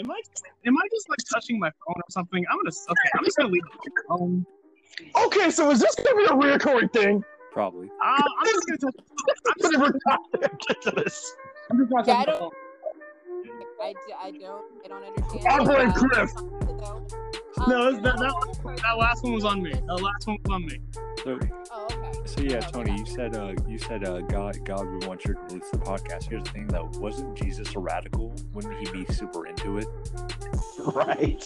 Am I am I just like touching my phone or something? I'm gonna okay. I'm just gonna leave the phone. Okay, so is this gonna be a reoccurring thing? Probably. Uh, I'm just gonna touch. I'm just, Whenever ridiculous. I'm just gonna Yeah, I touch the don't- phone. I, d- I don't I don't understand. I blame Uh, Cliff. um, No, you that- That last one was on me. That last one was on me. Sorry. Oh, okay. So yeah, Toni, you said uh, you said uh, God God would want you to release the podcast. Here's the thing, though: wasn't Jesus a radical? Wouldn't he be super into it? Right.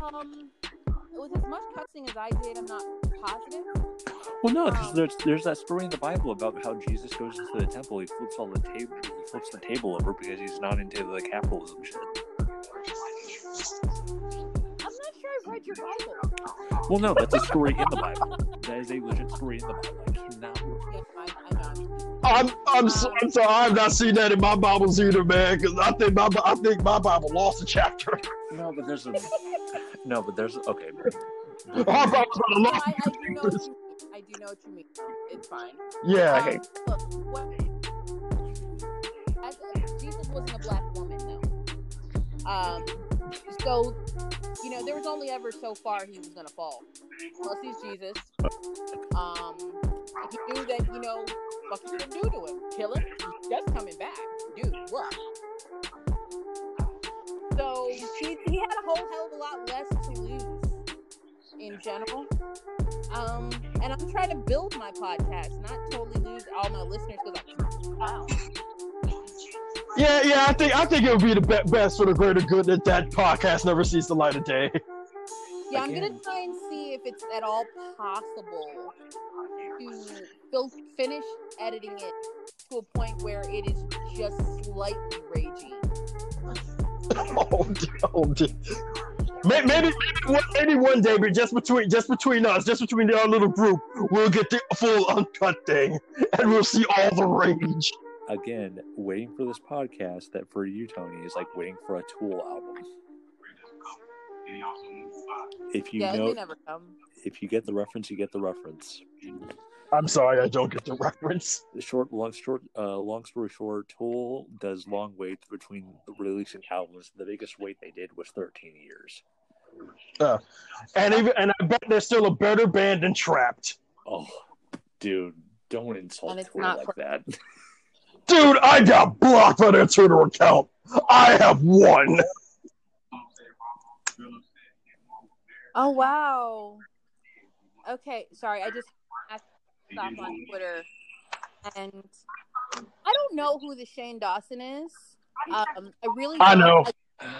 Um, with as much cussing as I did, I'm not positive. Well, no, because Um, there's there's that story in the Bible about how Jesus goes into the temple, he flips all the table, he flips the table over because he's not into the capitalism shit. I'm not sure I've read your Bible. Well, no, that's a story in the Bible. That is a legit story in the Bible. I'm I'm so, I'm sorry. I've not seen that in my Bibles either, man. Because I think my I think my Bible lost a chapter. No, but there's a. No, but there's okay. My Bible's about to lost. I, I do know what you mean. I do know what you mean. It's fine. Yeah. Um, look, what, as, Jesus wasn't a black woman, though. Um, so, you know, there was only ever so far he was to fall. Plus, he's Jesus. Um, he knew that, you know, what you gonna do to him? Kill him? He's just coming back. Dude, what? So, he, he had a whole hell of a lot less to lose in general. Um, and I'm trying to build my podcast, not totally lose all my listeners because I wow. Yeah, yeah. I think I think it would be the be- best for the greater good that that podcast never sees the light of day. Yeah, I'm gonna try and see if it's at all possible to fil- finish editing it to a point where it is just slightly raging. Oh, oh dear. Maybe, maybe, maybe one day, but just between just between us, just between our little group, we'll get the full uncut thing, and we'll see all the rage. Again, waiting for this podcast that for you, Toni, is like waiting for a Tool album. If you yeah, know, they never come. if you get the reference, you get the reference. I'm sorry, I don't get the reference. The short, long, short, uh, long story short, Tool does long waits between the releasing albums. The biggest wait they did was 13 years. And even and I bet there's still a better band than Trapped. Oh, dude, don't insult Tool not like cr- that. Dude, I got blocked on their Twitter account. I have won. Oh wow. Okay, sorry, I just to stop on Twitter, and I don't know who the Shane Dawson is. Um, I really I know.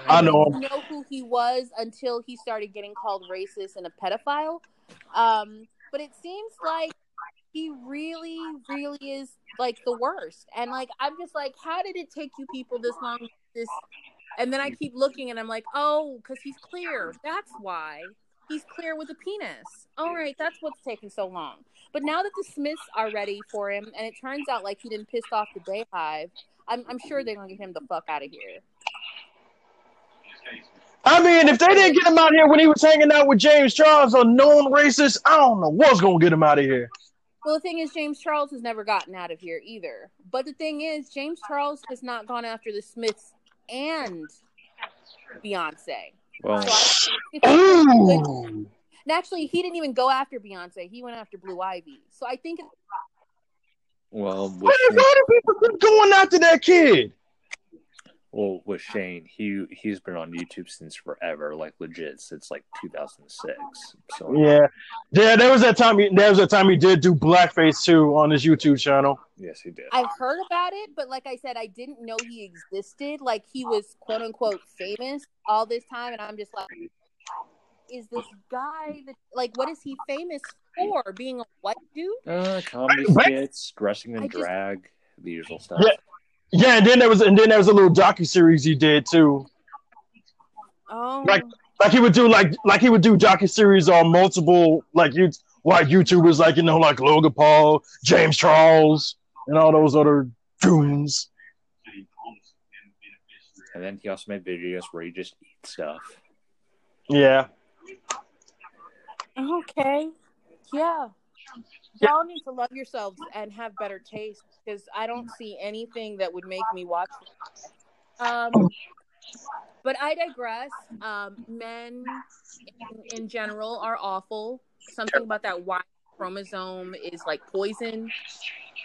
I know didn't know who he was until he started getting called racist and a pedophile. Um, but it seems like he really, really is like the worst. And like, I'm just like, how did it take you people this long? This, and then I keep looking and I'm like, oh, because he's clear. That's why he's clear with a penis. All right, that's what's taking so long. But now that the Smiths are ready for him, and it turns out like he didn't piss off the BeyHive, I'm, I'm sure they're gonna get him the fuck out of here. I mean, if they didn't get him out here when he was hanging out with James Charles, a known racist, I don't know what's gonna get him out of here. Well, the thing is, James Charles has never gotten out of here either. But the thing is, James Charles has not gone after the Smiths and Beyonce. Well, So I, it's a good- Ooh. and actually, he didn't even go after Beyonce. He went after Blue Ivy. So I think well, with What Shane, is other people keep going after that kid? Well, with Shane, he he's been on YouTube since forever, like legit since like 2006. So Yeah, yeah. There was that time. He, there was that time he did do blackface too on his YouTube channel. yes, he did. I've heard about it, but like I said, I didn't know he existed. Like he was quote unquote famous all this time, and I'm just like, is this guy that like what is he famous for? Being a white dude? Uh, comedy skits, dressing in I just- drag, the usual stuff. Yeah. Yeah, and then there was and then there was a little docu series he did too. Oh, Like- Like he would do like like he would do docu series on multiple like you white YouTubers like you know like Logan Paul, James Charles, and all those other goons. And then he also made videos where he just eats stuff. Yeah. Okay. Yeah. Y'all need to love yourselves and have better taste because I don't see anything that would make me watch. it. Um, But I digress. Um, men in, in general are awful. Something about that Y chromosome is like poison.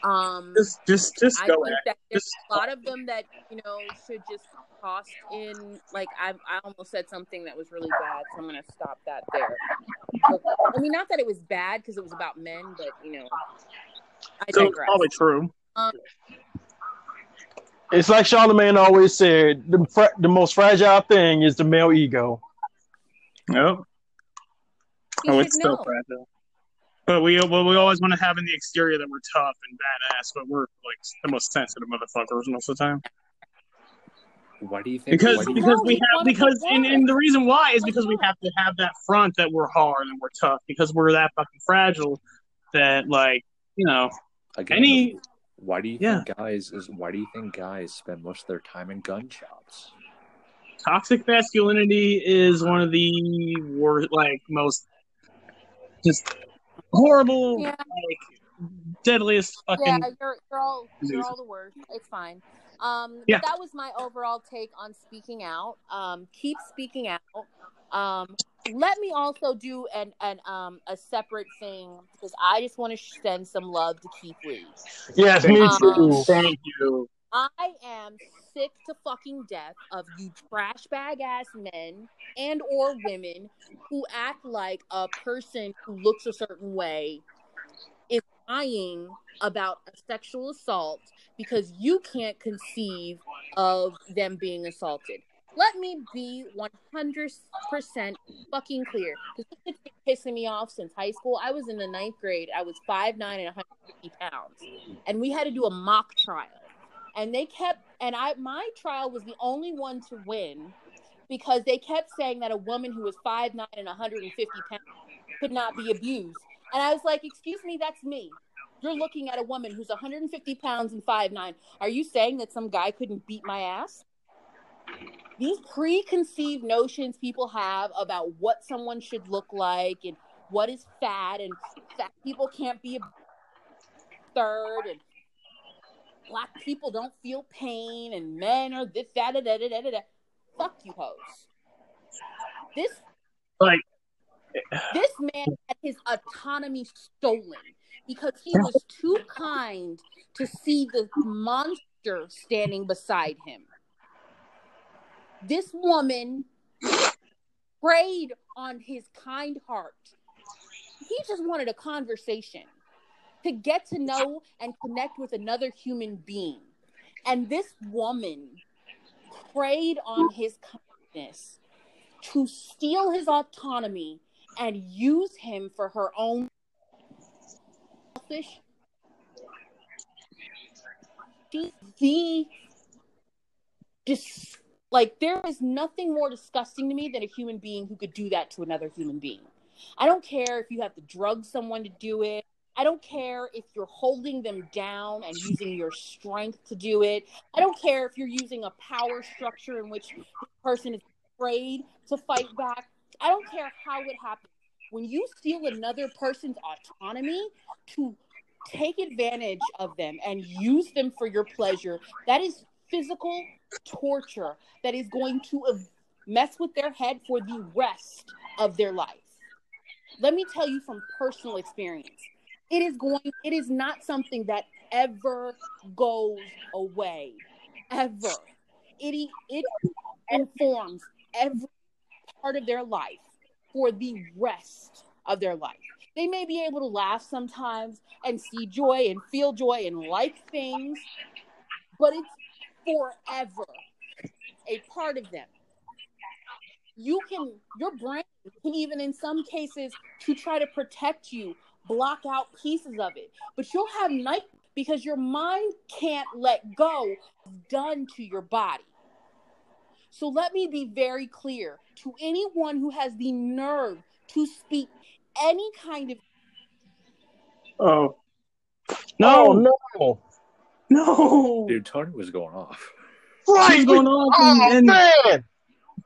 Um, Just, just, just I go think ahead. that there's Just a lot of them that you know should just tossed in. Like I, I almost said something that was really bad, so I'm gonna stop that there. But, I mean, not that it was bad because it was about men, but you know, I so it's digress. probably true. It's like Charlamagne always said: the fra- the most fragile thing is the male ego. Nope. You oh, should it's still fragile. But we, well, we always want to have in the exterior that we're tough and badass, but we're like the most sensitive motherfuckers most of the time. Why do you think? Because you, because No, we we have because and, and the reason why is because we have to have that front that we're hard and we're tough because we're that fucking fragile that like you know again, any why do you Yeah. think guys is why do you think guys spend most of their time in gun shops? toxic masculinity is one of the worst like most just horrible Yeah. like deadliest fucking Yeah, you're you're all you're all the worst. It's fine. Um, Yeah. that was my overall take on speaking out. Um, keep speaking out. Um, let me also do an an um a separate thing because I just want to send some love to Keith Lee. Yes, me Um, too. thank you I am sick to fucking death of you trash bag ass men and or women who act like a person who looks a certain way is lying about a sexual assault because you can't conceive of them being assaulted. Let me be 100% fucking clear. This has been pissing me off since high school. I was in the ninth grade. I was 5'9 and 150 pounds. And we had to do a mock trial and they kept and i my trial was the only one to win because they kept saying that a woman who was 5'9 and 150 pounds could not be abused and i was like excuse me that's me you're looking at a woman who's 150 pounds and 5'9 are you saying that some guy couldn't beat my ass these preconceived notions people have about what someone should look like and what is fat and fat people can't be a third and black people don't feel pain and men are this that da, da, da, da, da, da. fuck you hoes. This like this man had his autonomy stolen because he was too kind to see the monster standing beside him this woman preyed on his kind heart he just wanted a conversation to get to know and connect with another human being. And this woman preyed on his kindness to steal his autonomy and use him for her own selfish. The dis- like there is nothing more disgusting to me than a human being who could do that to another human being. I don't care if you have to drug someone to do it. I don't care if you're holding them down and using your strength to do it. I don't care if you're using a power structure in which the person is afraid to fight back. I don't care how it happens. When you steal another person's autonomy to take advantage of them and use them for your pleasure, that is physical torture that is going to mess with their head for the rest of their life. Let me tell you from personal experience. It is going it is not something that ever goes away. Ever. It it informs every part of their life for the rest of their life. They may be able to laugh sometimes and see joy and feel joy and like things but it's forever a part of them you can your brain can even in some cases to try to protect you block out pieces of it. But you'll have night because your mind can't let go done to your body. So let me be very clear to anyone who has the nerve to speak any kind of oh No, oh, no no. No Dude, Toni was going off. Right. What's going off. Oh, and, and man.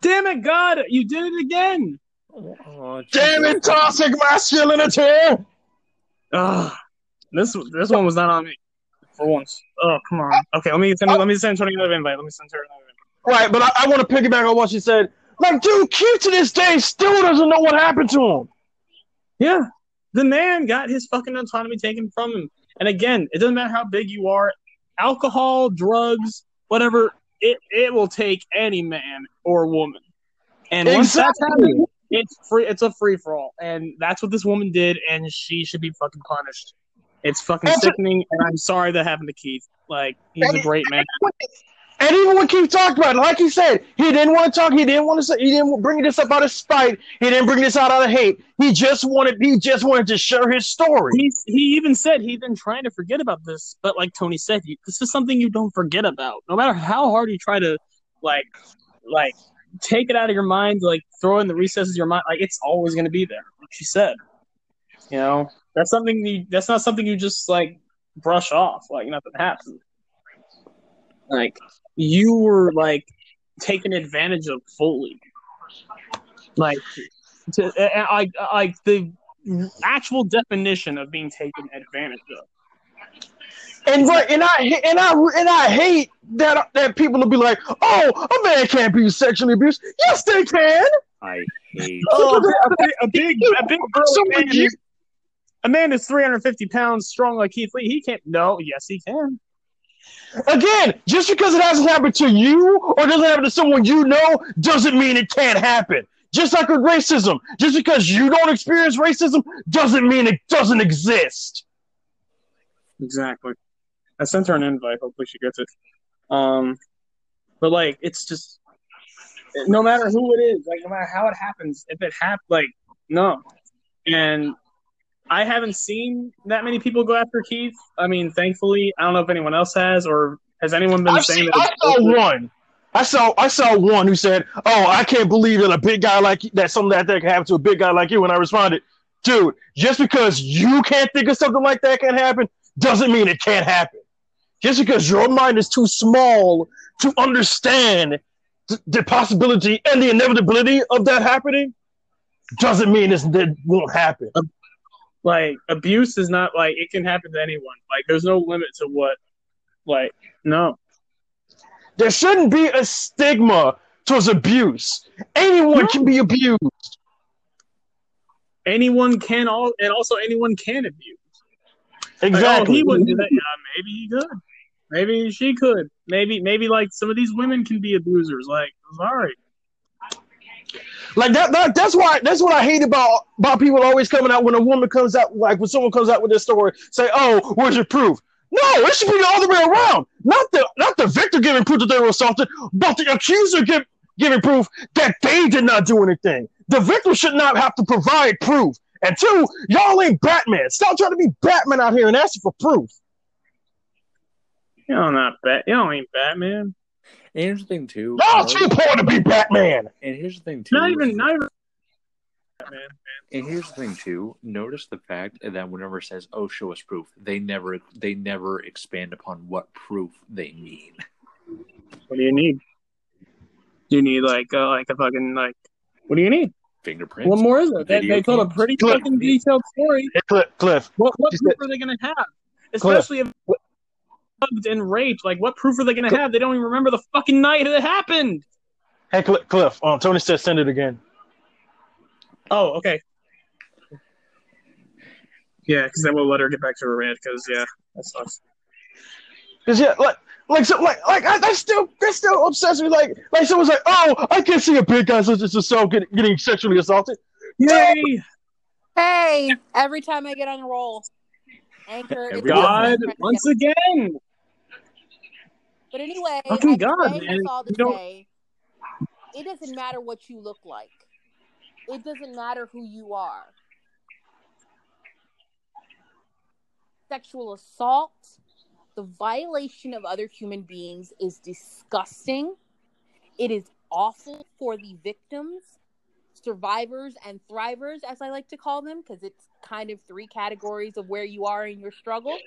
damn it god you did it again Oh, Damn it, toxic masculinity. Ugh. this this one was not on me for once oh come on okay let me send let me send Toni another invite let me send her another invite right, but I, I want to piggyback on what she said. Like, dude, Keith to this day still doesn't know what happened to him. Yeah. The man got his fucking autonomy taken from him. And again, it doesn't matter how big you are, alcohol, drugs, whatever, it, it will take any man or woman. And once that's Exactly. happening, it's free it's a free for all. And that's what this woman did, and she should be fucking punished. It's fucking That's a- sickening, and I'm sorry that happened to Keith. Like, he's a great man. And even when Keith talked about it, like he said, he didn't want to talk. He didn't want to say. He didn't bring this up out of spite. He didn't bring this out out of hate. He just wanted. He just wanted to share his story. He's, he even said he's been trying to forget about this, but like Toni said, you, this is something you don't forget about. No matter how hard you try to, like, like take it out of your mind, like throw in the recesses of your mind, like it's always going to be there. Like she said, you know, that's something you. That's not something you just like brush off, like nothing happened. Like you were like taken advantage of fully, like to uh, like like the actual definition of being taken advantage of. And right, and I and I and I hate that that people will be like, "Oh, a man can't be sexually abused." Yes, they can. I hate. Oh, a, big, a big, a big burly Someone man. you- is- A man is 350 pounds strong like Keith Lee. He can't. No, yes, he can. Again, just because it hasn't happened to you or doesn't happen to someone you know doesn't mean it can't happen. Just like with racism, just because you don't experience racism doesn't mean it doesn't exist. Exactly. I sent her an invite. Hopefully, she gets it. Um, but like, it's just no matter who it is, like no matter how it happens, if it happens, like no. And I haven't seen that many people go after Keith. I mean, thankfully, I don't know if anyone else has, or has anyone been I've saying seen, that? I it's- saw one. I saw I saw one who said, "Oh, I can't believe that a big guy like that something like that can happen to a big guy like you." And I responded, "Dude, just because you can't think of something like that can happen doesn't mean it can't happen. Just because your mind is too small to understand th- the possibility and the inevitability of that happening doesn't mean it's, it won't happen." Um, like abuse is not like it can happen to anyone. Like there's no limit to what. Like no, There shouldn't be a stigma towards abuse. Anyone can be abused. anyone can all, and also anyone can abuse. Like, Exactly. oh, he wouldn't do that. Yeah, maybe he could. Maybe she could. Maybe, maybe like some of these women can be abusers. Like, sorry. Like that, that that's why that's what I hate about about people always coming out when a woman comes out like when someone comes out with this story, say, Oh, where's your proof? No, it should be the other way around. Not the not the victor giving proof that they were assaulted, but the accuser give, giving proof that they did not do anything. The victim should not have to provide proof. And two, y'all ain't Batman. Stop trying to be Batman out here and asking for proof. Know, not bat. Know, ain't Batman. And here's the thing too. Y'all notice- too poor to be Batman. and here's the thing too. Not even, not even. Batman. And here's the thing too. Notice the fact that whenever it says, "Oh, show us proof," they never they never expand upon what proof they mean. What do you need? Do you need like, uh, like a fucking like? What do you need? Fingerprints. What more is it? They, they told a pretty Cliff. fucking detailed story. Cliff, Cliff. What what She proof said- are they gonna have? Especially if mugged and raped. Like, what proof are they gonna have? They don't even remember the fucking night it happened. Hey, Cliff. Cliff. Um, Toni said send it again. Oh, okay. Yeah, because then we'll let her get back to her rant. Because yeah, that sucks. Cause yeah, like, like, so, like, like, I, that's still, that's still obsessed with, like, like someone's like, oh, I can't see a big guy such as yourself getting, getting sexually assaulted. Yay! Hey, every time I get on a roll, anchor. God, once again. But anyway, Fucking God, man. You don't- say, it doesn't matter what you look like. It doesn't matter who you are. Sexual assault, the violation of other human beings is disgusting. It is awful for the victims, survivors, and thrivers, as I like to call them, because it's kind of three categories of where you are in your struggle.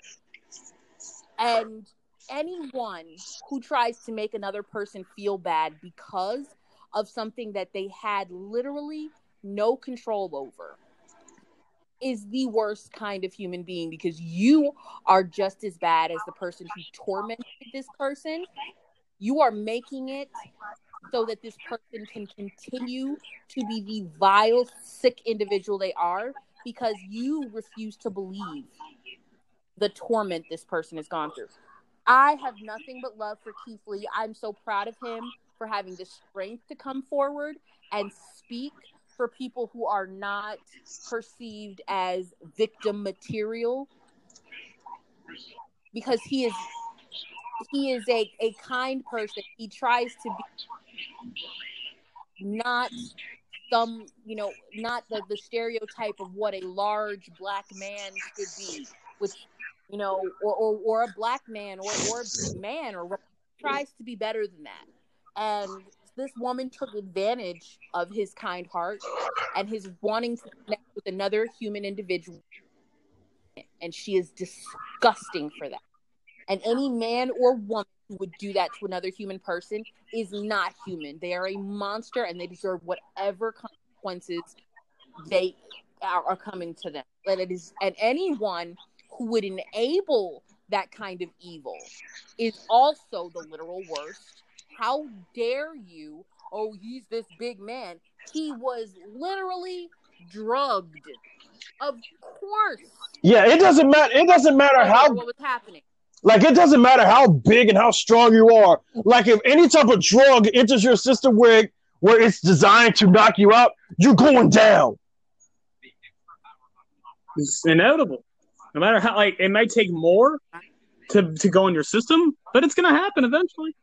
And anyone who tries to make another person feel bad because of something that they had literally no control over is the worst kind of human being because you are just as bad as the person who tormented this person. You are making it so that this person can continue to be the vile, sick individual they are because you refuse to believe the torment this person has gone through. I have nothing but love for Keith Lee. I'm so proud of him for having the strength to come forward and speak for people who are not perceived as victim material because he is he is a, a kind person. He tries to be not some, you know, not the, the stereotype of what a large black man should be, which, you know, or, or, or a black man or, or a man or tries to be better than that. And this woman took advantage of his kind heart and his wanting to connect with another human individual. And she is disgusting for that. And any man or woman who would do that to another human person is not human. They are a monster and they deserve whatever consequences they are, are coming to them. And it is and anyone who would enable that kind of evil is also the literal worst. How dare you? Oh, he's this big man. He was literally drugged. Of course. Yeah, it doesn't matter. It doesn't matter oh, how what was happening. Like it doesn't matter how big and how strong you are. Like if any type of drug enters your system where where it's designed to knock you out, you're going down. It's inevitable. No matter how like it might take more to to go in your system, but it's gonna happen eventually.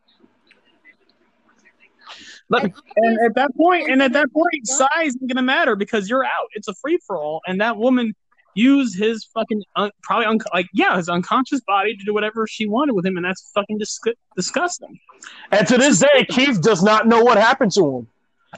But, and at that point, and at that point, size isn't gonna matter because you're out. It's a free for all, and that woman used his fucking un- probably un- like yeah his unconscious body to do whatever she wanted with him, and that's fucking dis- disgusting. And to this day, Keith does not know what happened to him.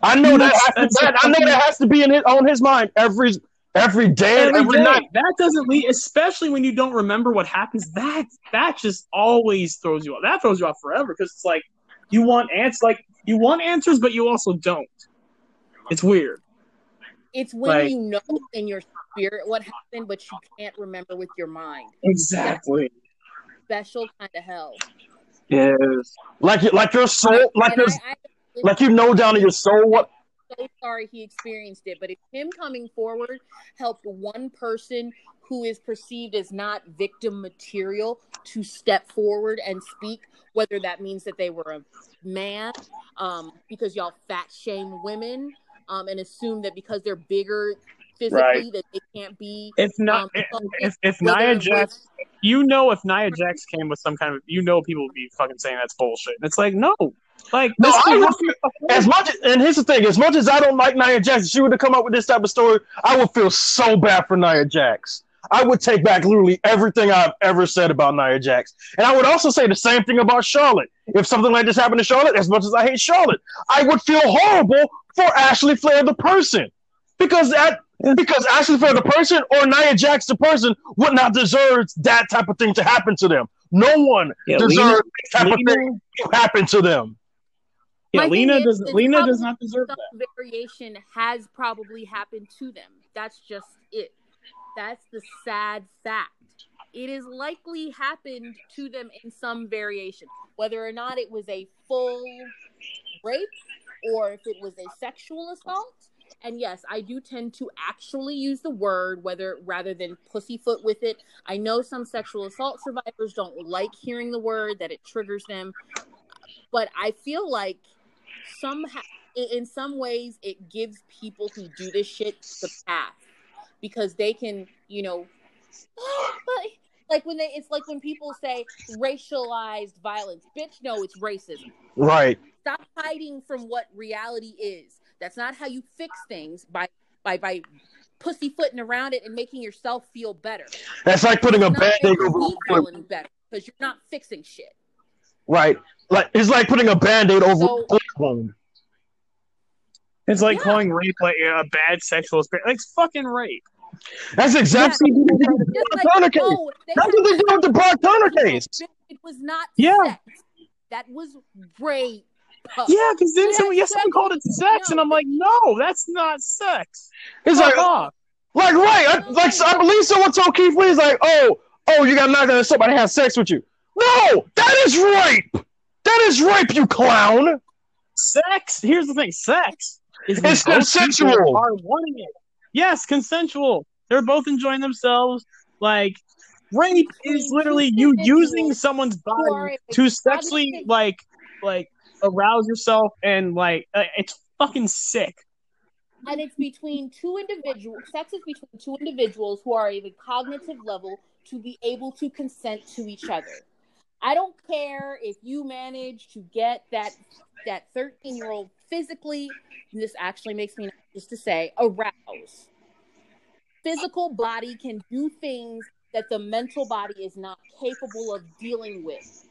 I know that, That's- that I know that has to be in it on his mind every every day and Every every day. night. That doesn't lead, especially when you don't remember what happens. That that just always throws you off. That throws you off forever because it's like you want answers, like you want answers, but you also don't. It's weird. It's when Like- you know in your spirit what happened, but you can't remember with your mind. Exactly. Special kind of hell. Yes. Like like your soul, like And your, I, I, like you know down in your soul what. So sorry he experienced it, but if him coming forward helped one person who is perceived as not victim material to step forward and speak, whether that means that they were a man, um, because y'all fat shame women, um, and assume that because they're bigger physically Right. that they can't be. If not, Um, if if, if Nia Jax, you know, if Nia Jax came with some kind of, you know, people would be fucking saying that's bullshit. And it's like, no, like No, this I would- has to be fucking- As much and here's the thing, as much as I don't like Nia Jax, if she would have come up with this type of story, I would feel so bad for Nia Jax. I would take back literally everything I've ever said about Nia Jax. And I would also say the same thing about Charlotte. If something like this happened to Charlotte, as much as I hate Charlotte, I would feel horrible for Ashley Flair the person. Because that because Ashley Flair the person or Nia Jax the person would not deserve that type of thing to happen to them. No one Yeah, deserves Lena- this type of thing to happen to them. Yeah, My Lena is, does. is Lena does not deserve that. variation has probably happened to them. That's just it. That's the sad fact. It is likely happened to them in some variation, whether or not it was a full rape or if it was a sexual assault. And yes, I do tend to actually use the word whether rather than pussyfoot with it. I know some sexual assault survivors don't like hearing the word that it triggers them, but I feel like some in some ways it gives people who do this shit the path because they can, you know, but like when they it's like when people say racialized violence, bitch, no, it's racism. Right. Stop hiding from what reality is. That's not how you fix things by by by pussyfooting around it and making yourself feel better. That's like putting a It's not band-aid over me feel any better because you're not fixing shit. Right. Like it's like putting a band-aid over So- a quick wound. It's like Yeah. calling rape like a bad sexual experience. Like it's fucking rape. That's exactly what they did with the Just Brock like, Turner oh, case. oh, they That's what they did with the Brock Turner case. It was not Yeah. sex. That was rape. Yeah, because then Yeah, someone, yes, someone called it sex, and I'm like, no, that's not sex. It's Fuck like, off. like right, I, like I believe someone told Keith Lee, he's like, oh, oh, you got knocked out, and somebody had sex with you. No, that is rape. That That is rape, you clown. Sex. Here's the thing. Sex is It's consensual. Are wanting it. Yes, consensual. They're both enjoying themselves. Like rape is literally you using someone's body to sexually like like arouse yourself and like uh, it's fucking sick. and it's between two individuals. Sex is between two individuals who are at a cognitive level to be able to consent to each other. I don't care if you manage to get that that thirteen year old physically. This actually makes me just to say aroused. Physical body can do things that the mental body is not capable of dealing with.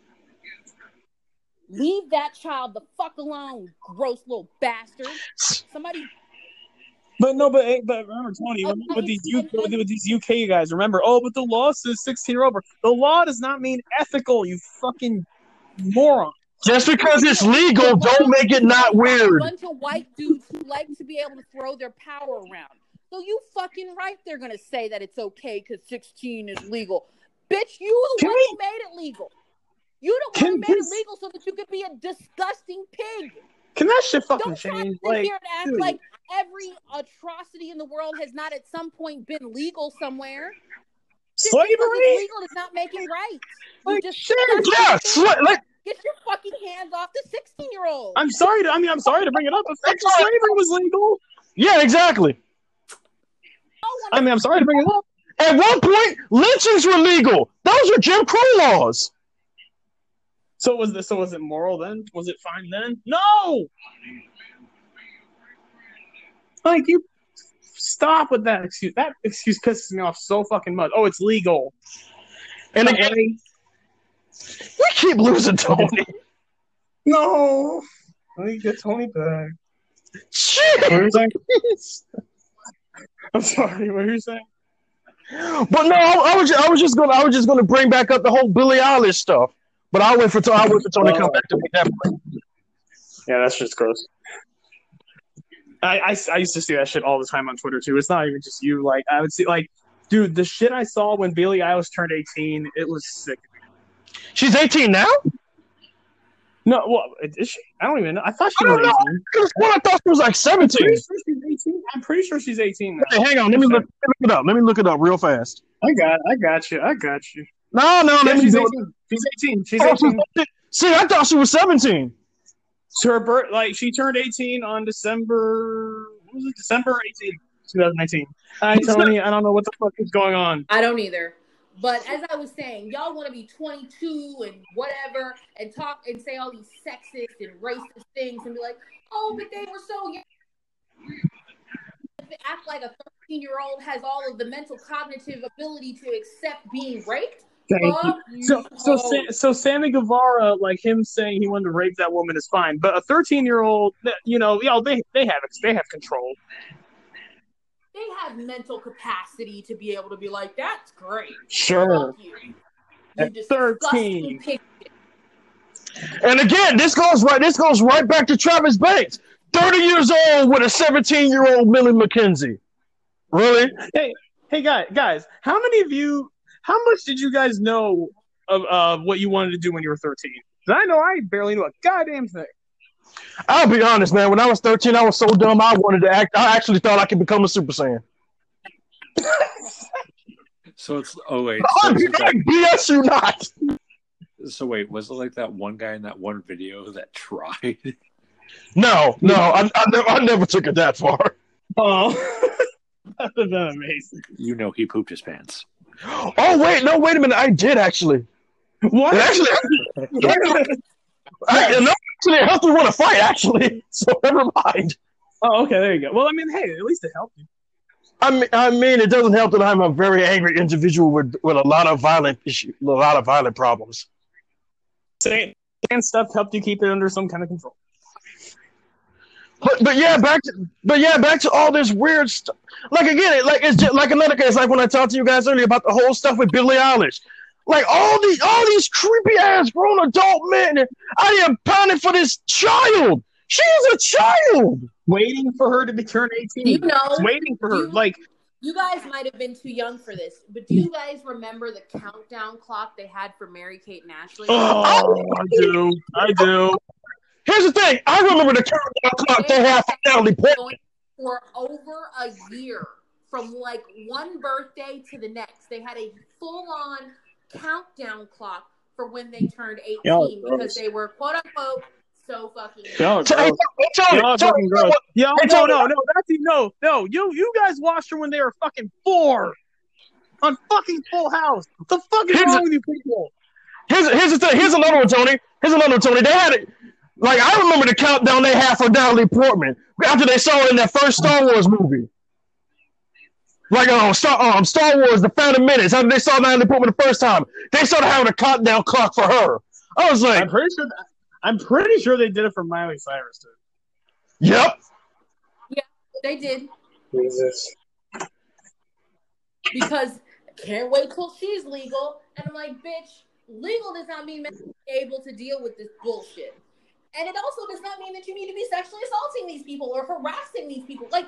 Leave that child the fuck alone, gross little bastard. Somebody But no, but but remember, Toni, remember with these UK, with these UK guys. Remember, oh, but the law says sixteen or over. The law does not mean ethical. You fucking moron. Just because it's legal, don't make it not A weird. bunch of white dudes who like to be able to throw their power around. So you fucking right they're gonna say that it's okay because 16 is legal. Bitch, you the Can one we- who made it legal. You the Can one who made it legal so that you could be a disgusting pig. Can that shit fucking Don't try to change? sit Like, here and act dude. like every atrocity in the world has not at some point been legal somewhere. Just because it's legal does not make it right. You Like, just shit, Yeah, sli- like, get your fucking hands off the 16 year old. I'm sorry to. I mean, I'm sorry to bring it up, but fucking It's all right. slavery was legal. yeah, exactly. I mean, I'm sorry to bring it up. At one point, lynchings were legal. Those were Jim Crow laws. So was this? So was it moral then? Was it fine then? No. Like you, stop with that excuse. That excuse pisses me off so fucking much. Oh, it's legal. And again, we keep losing Toni. no. Let me get Toni back. Shit. What were you saying? I'm sorry. What are you saying? But no, I, I was I was just gonna I was just gonna bring back up the whole Billie Eilish stuff. But I'll wait for I'll wait for Toni to come back to that point. Yeah, that's just gross. I, I, I used to see that shit all the time on Twitter too. It's not even just you. Like I would see, like, dude, the shit I saw when Billie Eilish turned eighteen, it was sick. She's 18 now? No, well, is she? I don't even know. I thought she I was don't know. eighteen. Because what I thought she was like I'm 17. pretty sure she's eighteen. I'm pretty sure she's eighteen now. Hey, hang on, let me look, let me look it up. Let me look it up real fast. I got, I got you. I got you. No, no, Yeah, let she's do eighteen. She's eighteen. She's Oh, eighteen. 18. See, I thought she was 17. So her birth, like, she turned eighteen on December. What was it? December eighteenth, two thousand nineteen. Hi, Toni. I don't know what the fuck is going on. I don't either. But as I was saying, y'all want to be 22 and whatever and talk and say all these sexist and racist things and be like, oh, but they were so young. Act like a 13 year old has all of the mental cognitive ability to accept being raped. Thank you. Fuck you, So, so. Sa- so Sammy Guevara, like him saying he wanted to rape that woman is fine, but a thirteen-year-old, you know, you know, they they have they have control. they have mental capacity to be able to be like, that's great. Sure. You. You At 13. And again, this goes right this goes right back to Travis Banks. 30 years old with a 17 year old Millie McKenzie. Really? Hey, Hey, guys, guys, how many of you? How much did you guys know of uh, what you wanted to do when you were thirteen? 'Cause I know I barely knew a goddamn thing. I'll be honest, man. When I was 13, I was so dumb I wanted to act. I actually thought I could become a Super Saiyan. So it's oh wait, so, I'm it's like, BS you not. so wait, was it like that one guy in that one video that tried? No, no, I, I, never, I never took it that far. Oh, that would have been amazing. You know he pooped his pants. Oh wait, no, wait a minute. I did actually. What? It actually, I, no, actually, it helped me want to fight. Actually, so never mind. oh, okay, there you go. Well, I mean, hey, at least it helped you. I mean, I mean, it doesn't help that I'm a very angry individual with, with a lot of violent issue, a lot of violent problems. Saying and stuff helped you keep it under some kind of control. But but yeah, back to but yeah, back to all this weird stuff. Like again, it- like it's just like another case, like when I talked to you guys earlier about the whole stuff with Billie Eilish. Like all these all these creepy ass grown adult men I am pounding for this child. She is a child. Waiting for her to be turn eighteen. You know, waiting for her. you- like You guys might have been too young for this, but do you guys remember the countdown clock they had for Mary Kate and Ashley? Oh, I do. I do. Here's the thing. I remember the countdown clock they had for Natalie Portman. For over a year, from like one birthday to the next, they had a full-on countdown clock for when they turned 18 Y'all because gross. they were quote unquote so fucking. Y'all are Hey, gross. hey, Toni, Y'all are Toni, fucking gross. Yo, Hey, no, Toni. no, no, that's no, no. You, you guys watched her when they were fucking four on fucking Full House. What the fuck is Here's wrong a- with you people? Here's here's the thing. Here's another one, Toni. Here's another one, Toni. They had it. Like I remember the countdown they had for Natalie Portman after they saw her in that first Star Wars movie. Like um, Star um, Star Wars: The Phantom Menace. After they saw Natalie Portman the first time, they started having a countdown clock for her. I was like, I'm pretty sure. I'm pretty sure they did it for Miley Cyrus too. "Yep, Yeah, They did Jesus. because can't wait till she's legal. And I'm like, bitch, legal does not mean able to deal with this bullshit. And it also does not mean that you need to be sexually assaulting these people or harassing these people. Like,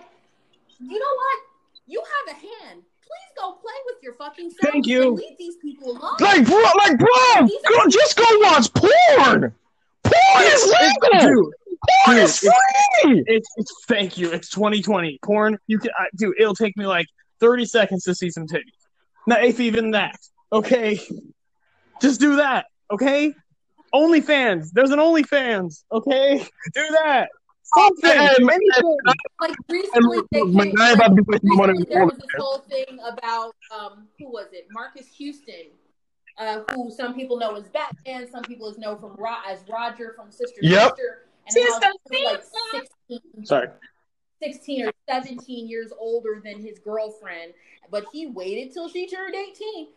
you know what? You have a hand. Please go play with your fucking self Thank you. and leave these people alone. like bro, like bro, go, just go watch porn. Porn is legal. Dude, porn dude, is free. it's it's thank you. It's 2020. Porn. You can, I, dude. It'll take me like 30 seconds to see some titties. Not if even that. Okay, just do that. Okay. OnlyFans. There's an OnlyFans. Okay, do that. Something. Hey, man. Like recently, they came, like, about to be wasting money recently there was this whole thing about um, who was it? Marques Houston, uh, who some people know as Batman, some people as know from Ro- as Roger from Sister Yep. Sister, and how he was like 16, Sorry. 16 or 17 years older than his girlfriend, but he waited till she turned 18.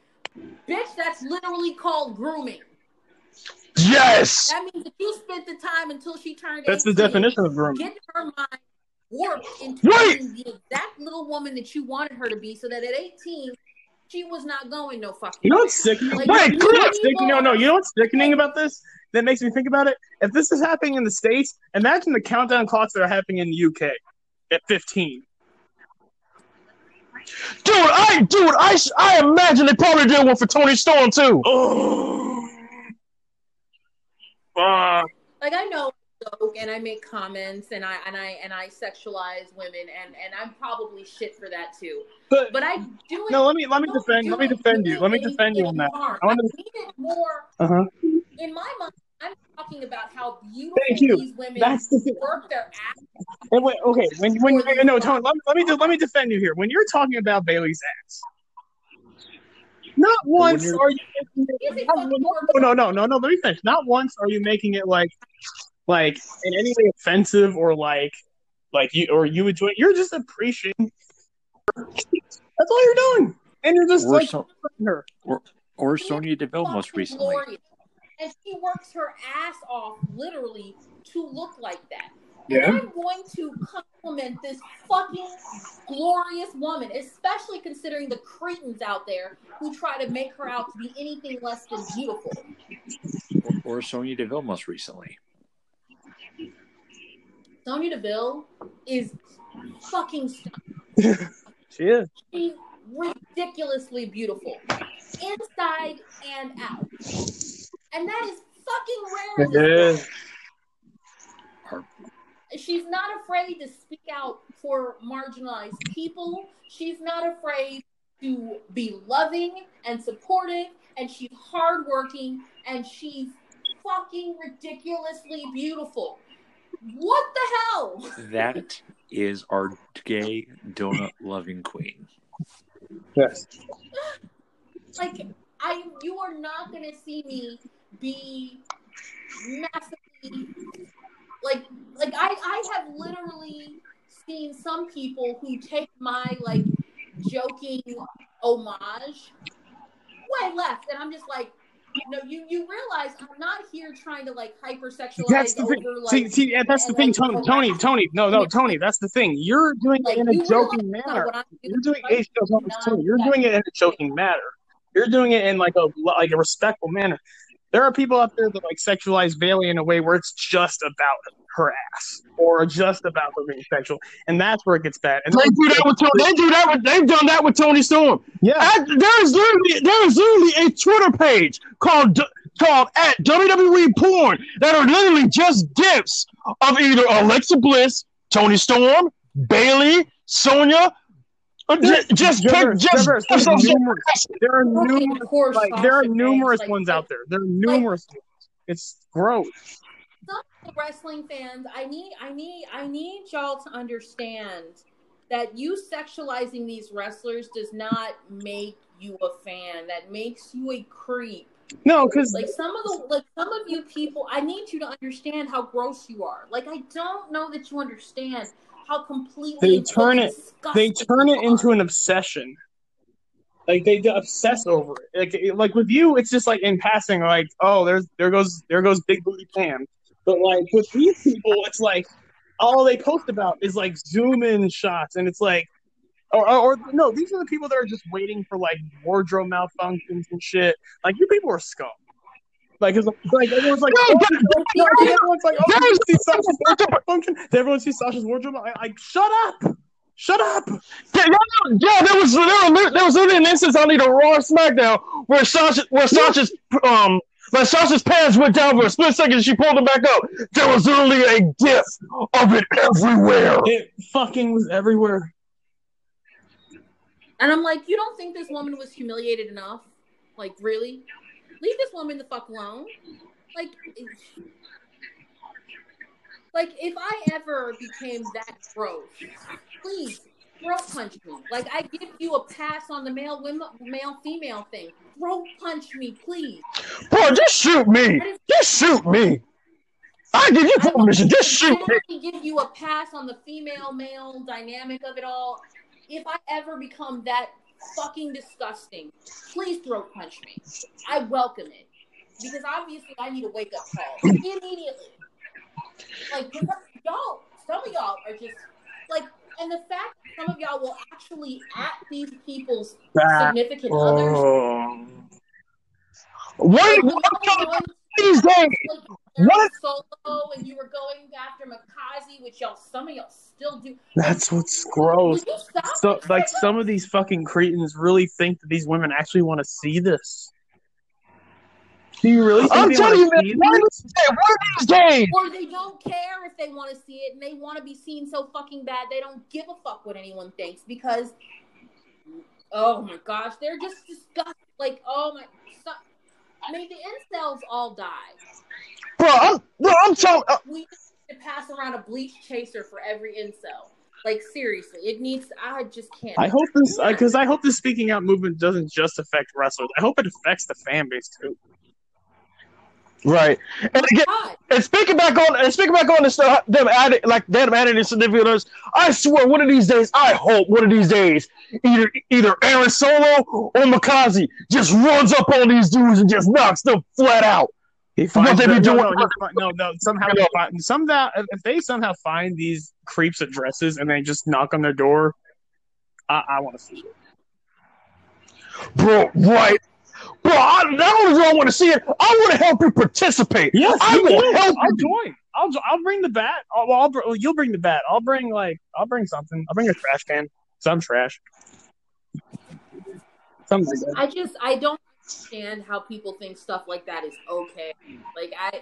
Bitch, that's literally called grooming. Yes. That means that you spent the time until she turned 18. That's the definition of grooming. Getting her mind warped into Wait! being the exact little woman that you wanted her to be, so that at 18, she was not going no fucking. You know what's sickening? Like, Wait, you know what's sickening? No, no. You know what's sickening about this? That makes me think about it. If this is happening in the states, imagine the countdown clocks that are happening in the UK at 15. Dude, I dude, I s- I imagine they probably did one for Toni Storm too. Oh, fuck. Like I know joke and I make comments and I and I and I sexualize women and and I'm probably shit for that too. But But I do it. no, let me let me defend. Let me defend you. Let me defend you on that. harm. I want I to. mean it more Uh huh. in my mind. I'm talking about how beautiful Thank you. these women That's the thing. work their ass. And wait, okay, when when no, Toni, let me let me do, let me defend you here. When you're talking about Bayley's ass, not once you're- you making it. not- No, no, no, no, no. Let me finish. Not once are you making it like, like in any way offensive or like, like you or you would do it. You're just appreciating. That's all you're doing, and you're just Or, like so, her. or Sonya Deville most recently. glorious. And she works her ass off literally to look like that. Yeah. And I'm going to compliment this fucking glorious woman, especially considering the cretins out there who try to make her out to be anything less than beautiful. Or, or Sonya Deville most recently. Sonya Deville is fucking stunning. She is. She's ridiculously beautiful, inside and out. And that is fucking rare. in It this is. World. She's not afraid to speak out for marginalized people. She's not afraid to be loving and supportive, and she's hardworking, and she's fucking ridiculously beautiful. What the hell? That is our gay donut loving queen. Yes. like I you are not gonna see me be massively like like I I have literally seen some people who take my like joking homage way left and I'm just like no you you realize I'm not here trying to like hypersexualize That's the over thing. like see, see, that's the thing, Toni. Toni, Toni. No, no, Toni. That's the thing. You're doing like it in a joking manner. You're doing it. You're doing it in a joking manner. You're doing it in like a like a respectful manner. There are people out there that like sexualize Bayley in a way where it's just about her ass or just about her being sexual, and that's where it gets bad. And They do that with Toni. They do that with. They've done that with Toni Storm. yeah, there is literally there is literally a Twitter page called called at WWE Porn that are literally just gifs of either Alexa Bliss, Toni Storm, Bayley, Sonya. Ju- Just pick Reverse, just reverse. gifs numerous, there are numerous, course, like there are numerous fans, ones like, out there. There are numerous ones. It's gross. some wrestling fans, I need, I need, I need y'all to understand that you sexualizing these wrestlers does not make you a fan. That makes you a creep. No, because Like some of the, like some of you people, I need you to understand how gross you are. Like I don't know that you understand how completely They turn it- they turn it into an obsession. Like they obsess over it. Like like with you, it's just like in passing, like oh, there's there goes there goes big booty Pam. But like with these people, it's like all they post about is like zoom in shots, and it's like. Or, or, or no, these are the people that are just waiting for like wardrobe malfunctions and shit. Like you people are scum. Like it's like everyone's like, No, oh, that- no, no, everyone's like, oh, did you see Sasha's wardrobe malfunction? Everyone see Sasha's wardrobe? mal- I, like, shut up, shut up. Yeah, yeah, yeah, there was there, were, there was literally an instance on either Raw or SmackDown where Sasha where Sasha's um where Sasha's pants went down for a split second she pulled them back up. There was literally a gif of it everywhere. It fucking was everywhere. And I'm like, you don't think this woman was humiliated enough? Like, really? Leave this woman the fuck alone. Like, like if I ever became that gross, please throat punch me. Like, I give you a pass on the male women, male female thing. Throat punch me, please. Bro, just shoot me. Just shoot me. I give you permission. Just shoot me. give you a pass on the female male dynamic of it all. If I ever become that fucking disgusting, please throat punch me. I welcome it because obviously I need a wake up call immediately. Like y'all, some of y'all are just like, and the fact that some of y'all will actually at these people's significant others. Wait, Like, what y'all were going these days? What? Solo and you were going after Mikaze, which y'all some of y'all still do. That's what's gross. Will you stop? So, like, some of these fucking cretins really think that these women actually want to see this. Do you really think I'm they telling you, want man. to see One of this? these days, these days. or they don't care if they want to see it and they want to be seen so fucking bad they don't give a fuck what anyone thinks because oh my gosh they're just disgusting like oh my so, may the incels all die Bro, I'm, bro, I'm telling. Uh, we need to pass around a bleach chaser for every incel like seriously it needs i just can't I hope this, because I hope this speaking out movement doesn't just affect wrestlers. I hope it affects the fan base too. Right. And again, God, And speaking back on and speaking back on this stuff, them adding like them adding their significant others, I swear one of these days, I hope one of these days, either either Aaron Solo or Mikaze just runs up on these dudes and just knocks them flat out. He For what finds they no, be no, doing- no, he'll no, no, somehow, he'll find, somehow, if they somehow find these creeps' addresses and they just knock on their door, I, I want to see it. Bro, right. Bro, I, not only do I want to see it, I want to help you participate. Yes, I me will too. help I'll you. join. I'll I'll bring the bat. I'll, I'll br- you'll bring the bat. I'll bring like I'll bring something. I'll bring a trash can. Some trash. Something like that. I just I don't understand how people think stuff like that is okay. Like I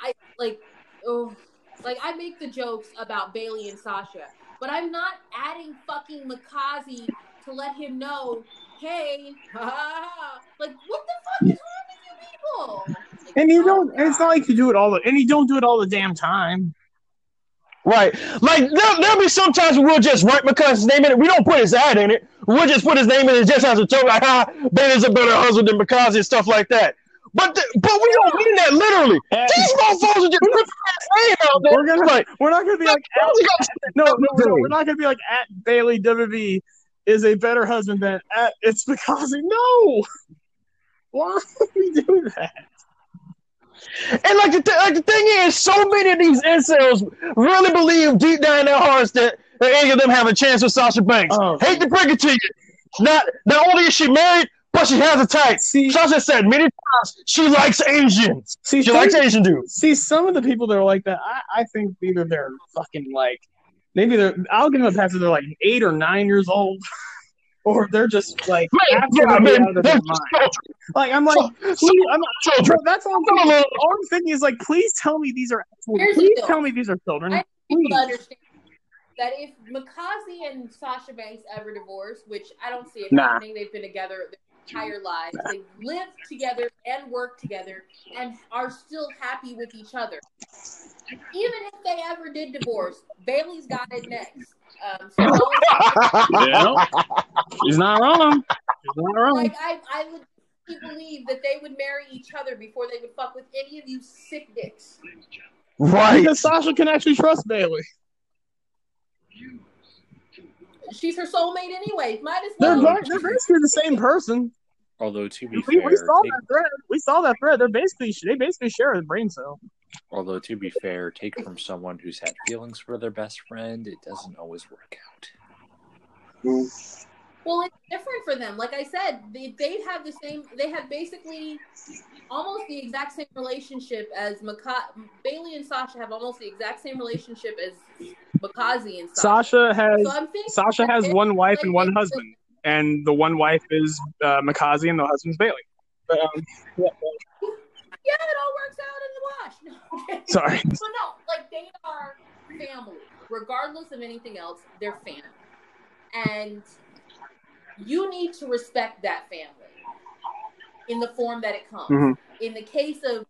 I like oh like I make the jokes about Bayley and Sasha, but I'm not adding fucking Mikaze to let him know, hey, like what the fuck is wrong with you people? Like, And you oh, don't. And it's not like you do it all. The, and you don't do it all the damn time. Right. Like there, there'll be sometimes we'll just write Mikaze's name in it. We don't put his ad in it. We'll just put his name in it just as a joke, like ha, Ben is a better husband than Mikaze and stuff like that. But the, but we don't mean that literally. And These motherfuckers are just putting his name out there. we're gonna. like, We're not gonna be like. At, Mikaze got- no, no, no. We're not gonna be like at Bayley WB is a better husband than at it's because no. Why would we do that? And like the th- like the thing is, so many of these incels really believe deep down in their hearts that, that any of them have a chance with Sasha Banks. Oh. Hate to break it to you, not not only is she married, but she has a type. See, Sasha said many times she likes Asians. see, She some, likes Asian dudes. see, some of the people that are like that, I, I think either they're fucking like, maybe they're, I'll give them a pass if they're like eight or nine years old, or they're just like Man, absolutely yeah, man, out of their they're mind. Like, I'm like, please, I'm, children. bro, that's all I'm thinking. All I'm thinking is like, please tell me these are, actual, Here's please tell me these are children. I need people to Please. understand that if Mikaze and Sasha Banks ever divorce, which I don't see it Nah. happening, they've been together their entire lives. They live together and work together and are still happy with each other. Even if they ever did divorce, Bayley's got it next. Um, so Yeah, she's not wrong. He's not wrong. like I, I would believe that they would marry each other before they would fuck with any of you sick dicks. Right. Because Sasha can actually trust Bayley. She's her soulmate anyway. Might as They're, well. ba- they're basically the same person. Although to be We, fair, we saw take, that thread. We saw that thread. They're basically they basically share a brain cell. although to be fair, take from someone who's had feelings for their best friend, it doesn't always work out. Mm. Well, it's different for them. Like I said, they, they have the same. They have basically almost the exact same relationship as Maka- Bayley and Sasha have almost the exact same relationship as Mikaze and Sasha. Sasha has So Sasha has one wife and one husband, and the one wife is uh, Mikaze and the husband's Bayley. But, um, yeah, Yeah, it all works out in the wash. No, sorry. But no, like they are family, regardless of anything else. They're family, and you need to respect that family in the form that it comes. Mhm. In the case of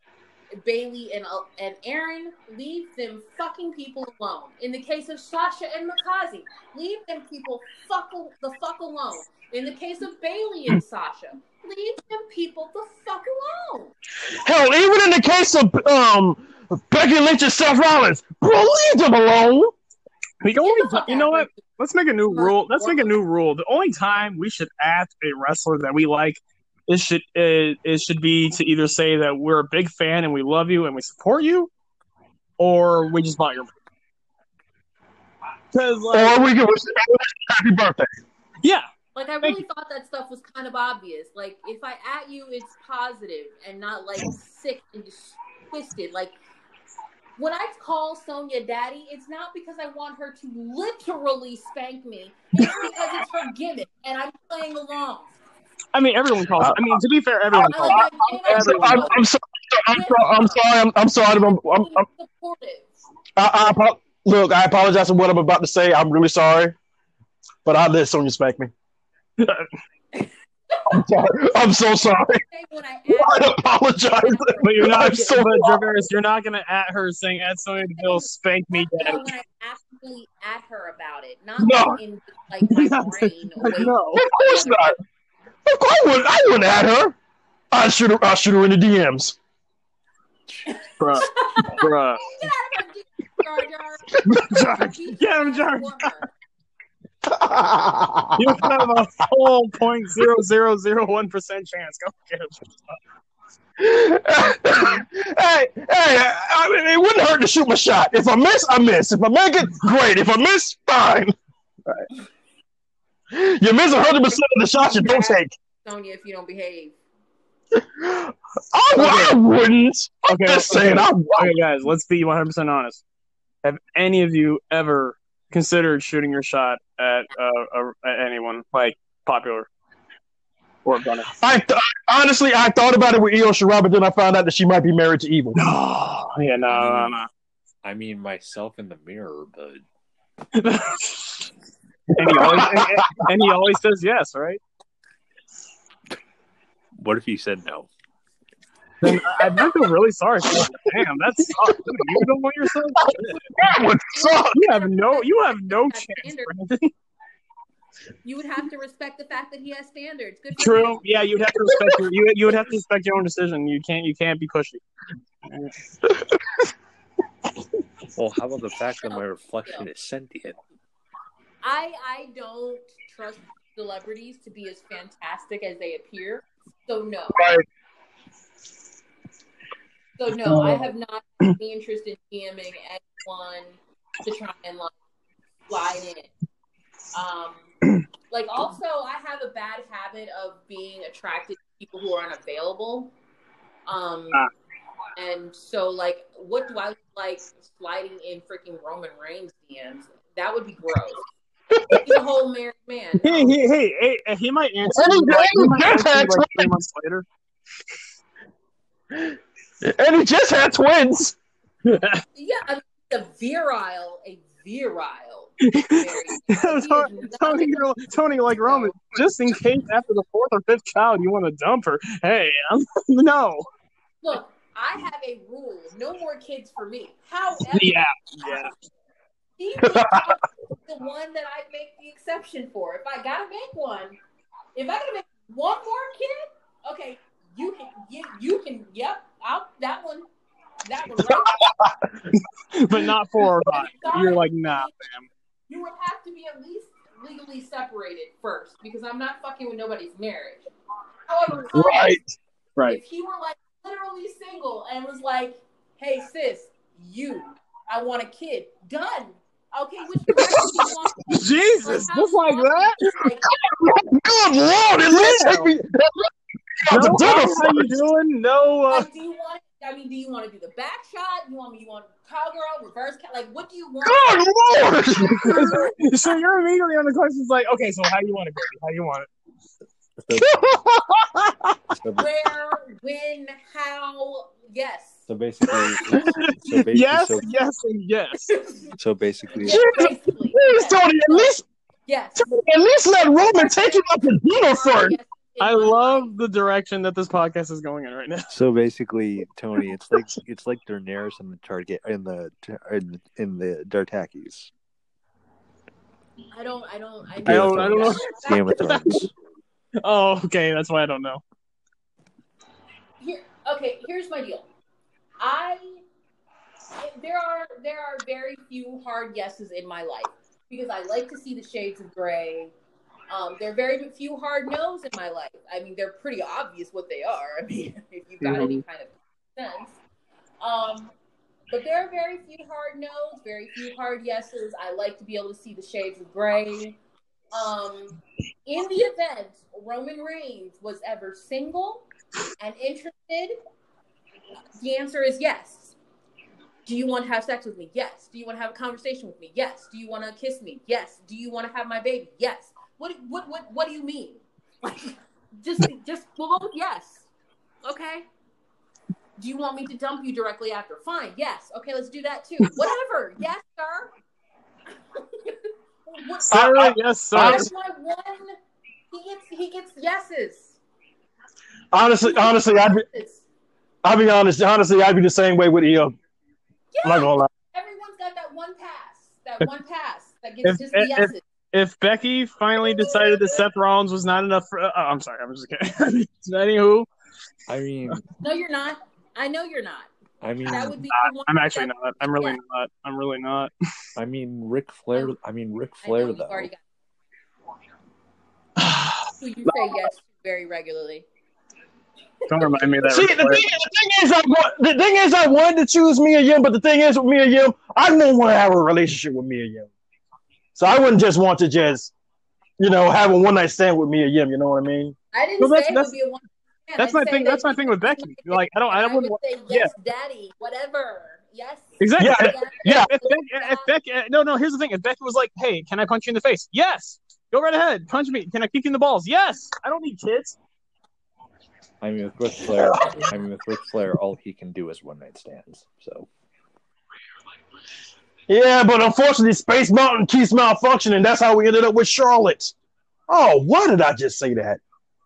Bayley and uh, and Aaron, leave them fucking people alone. In the case of Sasha and Mikaze, leave them people fuck the fuck alone. In the case of Bayley and Sasha, leave them people the fuck alone. Hell, even in the case of um Becky Lynch and Seth Rollins, bro, leave them alone. We can Get only, the fuck you know what? Of here. Let's make a new rule. Let's make a new rule. The only time we should add a wrestler that we like, it should it, it should be to either say that we're a big fan and we love you and we support you, or we just bought your. Because like, Or we can wish happy birthday. yeah, Like I really thought that stuff was kind of obvious. Like if I at you, it's positive and not like sick and just twisted. Like when I call Sonya daddy, it's not because I want her to literally spank me. It's because it's her gimmick and I'm playing along. I mean everyone calls. Uh, I mean to be fair, everyone I calls. like, I, I'm, so- I'm, I'm sorry. I'm, I'm sorry. I'm, I'm sorry. I'm, I'm, I'm, supportive. I, I, look, I apologize for what I'm about to say. I'm really sorry, but I let Sonya spank me. I'm sorry. I'm so sorry. When I I apologize. But you're not. I'm so but sorry. You're not gonna at her saying at Sonya Deville spank me, No, daddy. when I actively at her about it, not No. in like my brain. Away No. Of course not. Of course, I wouldn't. I wouldn't at her. I shoot her. I shoot her in the DMs. Bruh. Bruh. Jar Jar. Get him, Jar. Want her. You have a whole point zero zero zero one percent chance. Go get him. hey, hey! I mean, it wouldn't hurt to shoot my shot. If I miss, I miss. If I make it, great. If I miss, fine. Right. You miss 100 percent of the shots you don't take. Sonya, if you don't behave. I, I wouldn't. Okay, Just okay. saying, I, Okay, guys, let's be one hundred percent honest. Have any of you ever considered shooting your shot at uh, uh, at anyone like popular or done it? I th- honestly, I thought about it with Io Shirai, but then I found out that she might be married to Evil. No, yeah, no, no, no. I mean, myself in the mirror, but and he always and, and he always says yes, right? what if he said no? Then I, I feel really sorry for him. Damn, that sucks. You don't want yourself. That would suck. You have no, you have no Have chance. Brandon. You would have to respect the fact that he has standards. Good True. him. Yeah, you'd have to respect your, you. You would have to respect your own decision. You can't. You can't be pushy. Well, how about the fact that my reflection is sentient? I I don't trust celebrities to be as fantastic as they appear. So no. Right. So no, I have not any interest in DMing anyone to try and like slide in. Um, like also I have a bad habit of being attracted to people who are unavailable. Um Ah. and so like what do I like sliding in freaking Roman Reigns DMs? That would be gross. He's a whole married man. Hey, No. hey, hey, hey, hey, he might answer. Hey, you, he might answer like three months later. And he just had twins. Yeah, I mean, a virile, a virile. Toni, Toni, you're- Toni, like Roman, just in case after the fourth or fifth child you want to dump her. Hey, I'm, no. Look, I have a rule: no more kids for me. However, Yeah, yeah. he the one that I make the exception for. If I gotta make one, if I gotta make one more kid, okay, you can, you, you can, yep, I'll that one, that one right. But not four or five. You're like, nah, fam. You would have to be at least legally separated first because I'm not fucking with nobody's marriage. However, Right. Right. if he were like literally single and was like, "Hey sis, you, I want a kid," done. Okay, which direction do you want? Jesus, just like do you want that? Like, Good lord, at least take me. No, to dinner how you doing? No, uh, like, do you want? I mean, do you want to do the back shot? You want me? You want cowgirl, reverse? Cow- like, what do you want? Good lord. so you're immediately on the questions like, okay, so how you want it, baby? How you want it? So, Where, when, how? Yes. so basically, so basically, Yes, so, yes, and yes. so basically, Yes, basically. Please, Toni, at least, Yes. at least let Roman take you out to dinner first. Yes, in I my life. love the direction that this podcast is going in right now. so basically, Toni, it's like it's like Daenerys in the target in the in the, in the Dartakis, I don't. I don't. I, I don't- I don't know. Game of Thrones. Oh, okay, that's why I don't know. Here, okay. Here's my deal. I there are there are very few hard yeses in my life because I like to see the shades of gray. Um, there are very few hard no's in my life. I mean, they're pretty obvious what they are. I mean, if you've got any kind of sense. Um, but there are very few hard no's, very few hard yeses. I like to be able to see the shades of gray. Um, in the event Roman Reigns was ever single and interested, the answer is yes. Do you want to have sex with me? Yes. Do you want to have a conversation with me? Yes. Do you want to kiss me? Yes. Do you want to have my baby? Yes. What what what what do you mean? Like just just we'll yes. Okay. Do you want me to dump you directly after? Fine. Yes. Okay, let's do that too. Whatever. Yes, sir. what, Sir, yes, sir. that's my one. He gets he gets yeses. Honestly, honestly, I'd be, Yeses. I'll be honest. Honestly, I'd be the same way with Io. I'm Yeah. not gonna lie. Everyone's got that one pass. That one pass that gets If- just the if- yeses. If Becky finally decided that Seth Rollins was not enough for, oh, I'm sorry, I'm just kidding. Anywho, I mean, No, you're not. I know you're not. I mean, That would be the one. I'm actually not. I'm really Yeah. not. I'm really not. I mean, Ric Flair. I mean, Ric I know Flair though. already got who you say yes very regularly. Don't remind me of that. See, the thing, the thing is, I want, the thing is, I wanted to choose Mia Yim, but the thing is, with Mia Yim, I don't want to have a relationship with Mia Yim. So I wouldn't just want to just, you know, have a one night stand with Mia Yim. You know what I mean? I didn't Well, that's- say it that's- would be a one. that's my thing- that's my thing with Becky. Like, I don't- I wouldn't would say yes, daddy, whatever. Yes. Exactly. Yeah, yeah. If Becky, if Becky, uh, no, no. Here's the thing. If Becky was like, "Hey, can I punch you in the face?" Yes. Go right ahead. Punch me. Can I kick you in the balls? Yes. I don't need kids. I mean, with Ric Flair. I mean, with Ric Flair, all he can do is one night stands. So Yeah, but unfortunately, Space Mountain keeps malfunctioning. That's how we ended up with Charlotte. Oh, why did I just say that?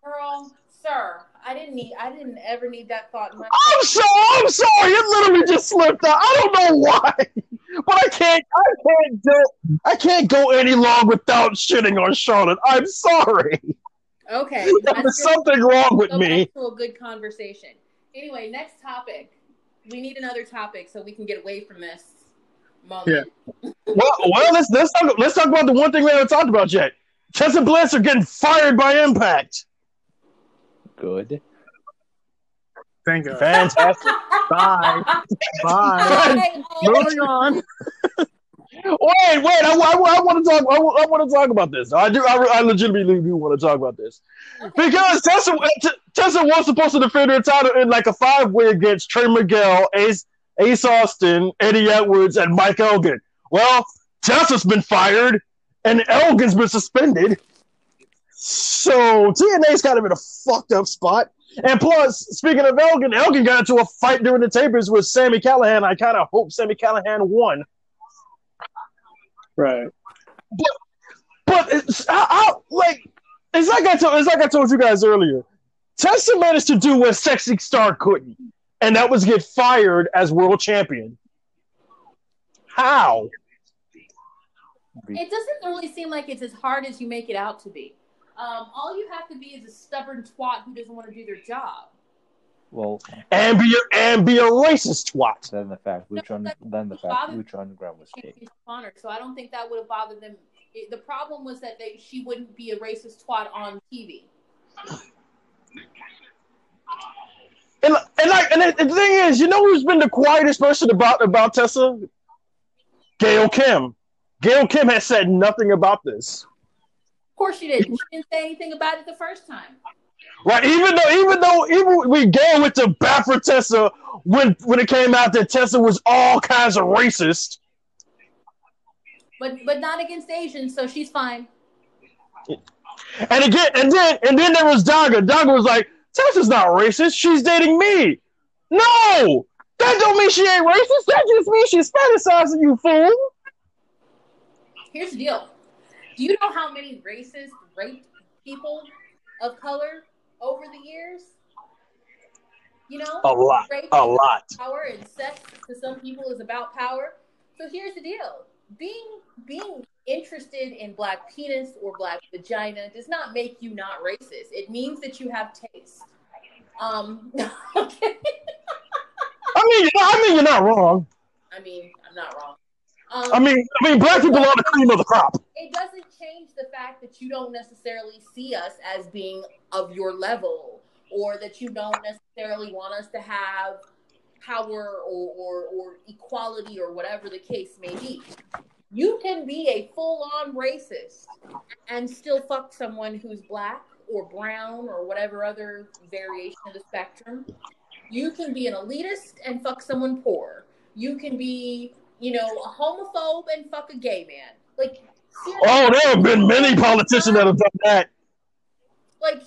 Girl, sir, I didn't need. I didn't ever need that thought in my. I'm sorry. I'm sorry. It literally just slipped out. I don't know why, but I can't. I can't do. I can't go any long without shitting on Charlotte. I'm sorry. Okay. There's something wrong with me. to a good conversation. Anyway, next topic. We need another topic so we can get away from this moment. Well, well, let's let's talk. Let's talk about the one thing we haven't talked about yet. Tessa Bliss are getting fired by Impact. good. Thank you. Fantastic. Bye. Bye. Okay, um, Moving on. Wait, wait! I, want to talk. I, want to talk about this. I do. I, I legitimately do want to talk about this because Tessa, Tessa was supposed to defend her title in like a five way against Trey Miguel, Ace, Ace Austin, Eddie Edwards, and Mike Elgin. Well, Tessa's been fired, and Elgin's been suspended. So TNA's kind of in a fucked up spot. And plus, speaking of Elgin, Elgin got into a fight during the tapers with Sami Callihan. I kind of hope Sami Callihan won. Right. But, but it's, I, I, like it's like I told it's like I told you guys earlier. Tessa managed to do what Sexy Star couldn't, and that was get fired as world champion. How? It doesn't really seem like it's as hard as you make it out to be. Um, all you have to be is a stubborn twat who doesn't want to do their job. Well, and be a, and be a racist twat. Then the fact Lucha, no, then the fact Lucha Underground was kicked. Honor, so I don't think that would have bothered them. It, the problem was that they she wouldn't be a racist twat on TV. And and like and the, thing is, you know who's been the quietest person about about Tessa? Gail Kim. Gail Kim has said nothing about this. Of course she didn't. She didn't say anything about it the first time. Right, even though even though even we Gail went to bat for Tessa when when it came out that Tessa was all kinds of racist. But but not against Asians, so she's fine. And again, and then and then there was Daga. Daga was like, Tessa's not racist. She's dating me. No, that don't mean she ain't racist. That just means she's fantasizing, you fool. Here's the deal. Do you know how many racists raped people of color over the years? You know, a lot, a lot. Power and sex to some people is about power. So here's the deal: being being interested in black penis or black vagina does not make you not racist. It means that you have taste. Um, okay. I mean, I mean, you're not wrong. I mean, I'm not wrong. Um, I mean, I mean, black people are the cream of the crop. It doesn't change the fact that you don't necessarily see us as being of your level, or that you don't necessarily want us to have power or, or, or equality or whatever the case may be. You can be a full on racist and still fuck someone who's black or brown or whatever other variation of the spectrum. You can be an elitist and fuck someone poor. You can be, you know, a homophobe and fuck a gay man. Like, oh, there have been many politicians that have done that. Like,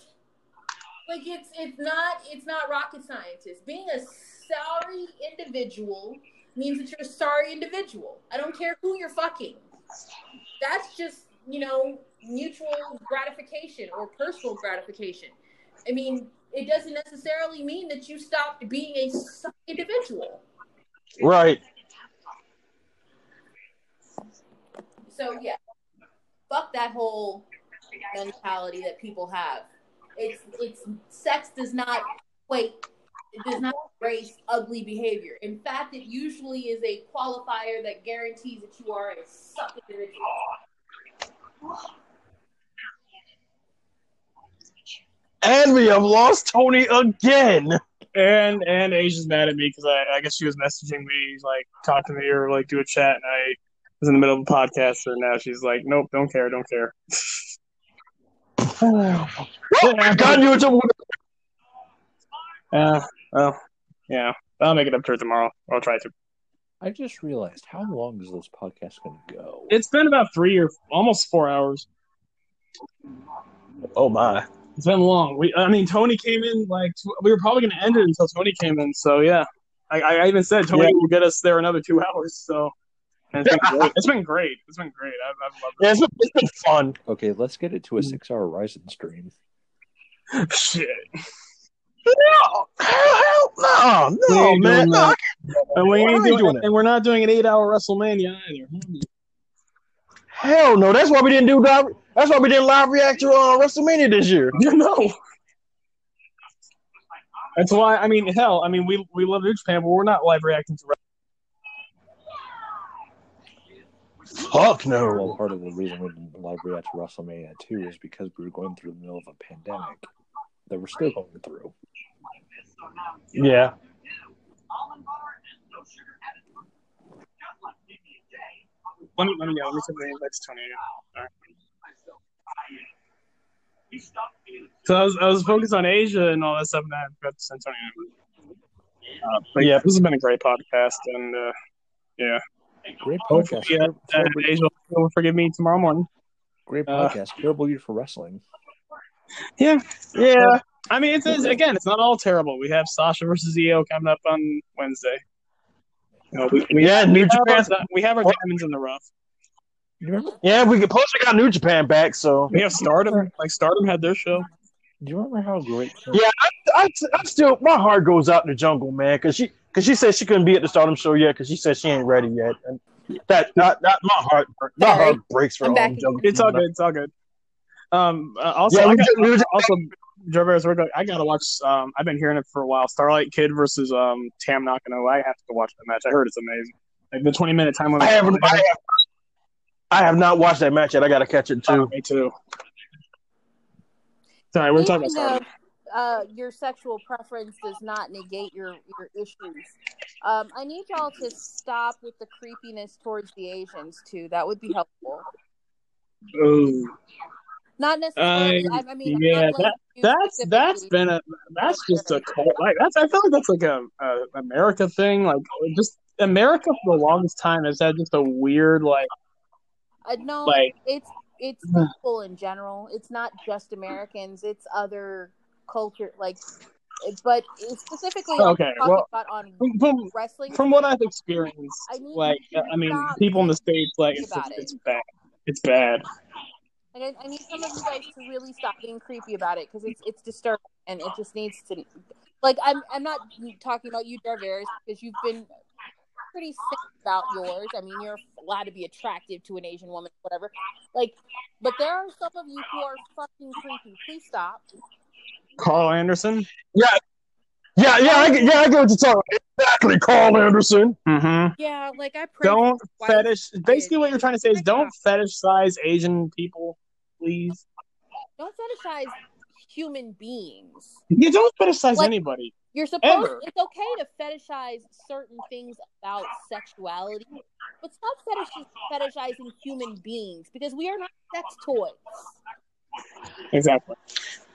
like it's it's not it's not rocket science. Being a sorry individual means that you're a sorry individual. I don't care who you're fucking. That's just, you know, mutual gratification or personal gratification. I mean, it doesn't necessarily mean that you stopped being a sorry individual. Right. So yeah, fuck that whole mentality that people have. It's it's sex does not wait it does not embrace ugly behavior. In fact, it usually is a qualifier that guarantees that you are a suck individual. And we have lost Toni again. And and Asia's mad at me because I, I guess she was messaging me, like talk to me or like do a chat, and I was in the middle of a podcast, and now she's like, "Nope, don't care, don't care." well, got you into. Yeah, well, yeah. I'll make it up to her tomorrow. I'll try to. I just realized how long is this podcast going to go? It's been about three or almost four hours. Oh my! It's been long. We, I mean, Toni came in like we were probably going to end it until Toni came in. So yeah, I, I even said Toni yeah. will get us there another two hours. So it's been great. It's been great. It's been great. I've, I've loved it. Yeah, it's been, it's been fun. Okay, let's get it to a six-hour Ryzen stream. Shit. No, hell, no, no, man. No, and we ain't doing, doing it. And we're not doing an eight-hour WrestleMania either. Hell no. That's why we didn't do live. That's why we didn't live react to uh, WrestleMania this year. no. That's why. I mean, hell. I mean, we we love New Japan, but we're not live reacting to. Fuck no. Well, part of the reason we didn't live react to WrestleMania too is because we were going through the middle of a pandemic that we're still going through. Yeah. let me let me yeah, let me send the invite to Toni again. All right. So I was, I was focused on Asia and all that stuff, and I forgot to send Toni. Uh, but yeah, this has been a great podcast, and uh, yeah, Great podcast. uh, uh, Asia will forgive me tomorrow morning. Great uh, podcast. Terrible year for wrestling. Yeah, yeah. I mean, it's, it's again, it's not all terrible. We have Sasha versus Io coming up on Wednesday. You know, we, we, Yeah, we New have our, Japan. we have our diamonds in the rough. Yeah, we could plus we got New Japan back, so We have Stardom. Like Stardom had their show. Do you remember how great? Yeah. I, I still my heart goes out to Jungle Man because she because she said she couldn't be at the Stardom show yet because she said she ain't ready yet. And that not, not my heart my Sorry. heart breaks for I'm back Jungle. It's all good. It's all good. Um. uh, also, Yeah, I we got, just- we just- also, Joe Bears, we're go- I gotta watch. Um, I've been hearing it for a while. Starlight Kid versus um Tam Nakano. I have to watch that match. I heard it's amazing. Like the twenty minute time limit. I haven't. I have, I have not watched that match yet. I got to catch it too. Me too. Sorry, we're talking about Speaking Stardom. uh, your sexual preference does not negate your your issues. Um, I need y'all to stop with the creepiness towards the Asians too. That would be helpful. Ooh. Not necessarily. I- I, I mean, yeah, blaming you That's that's been a that's just a cult. Like that's I feel like that's like a, a America thing. Like just America for the longest time has had just a weird like Uh, no, like it's it's people in general. It's not just Americans. It's other culture. Like, but specifically Okay, well, from, wrestling. from what I've experienced, I need like I mean, people in the states, like it's it's bad. It's bad. Like, I, I need some of you guys to really stop being creepy about it because it's it's disturbing and it just needs to. Like I'm I'm not talking about you, Darvarius, because you've been pretty sick about yours. I mean, you're allowed to be attractive to an Asian woman, whatever. Like, but there are some of you who are fucking creepy. Please stop. Carl Anderson. Yeah, yeah, I, yeah. I get what you're talking. about. Exactly, Carl Anderson. Mm-hmm. Yeah, like I pray. Don't fetish. Basically, what you're trying to say is don't fetishize Asian people, please. Don't fetishize human beings. You don't fetishize Like- anybody. You're supposed. Ever. It's okay to fetishize certain things about sexuality, but stop fetish, fetishizing human beings because we are not sex toys. Exactly.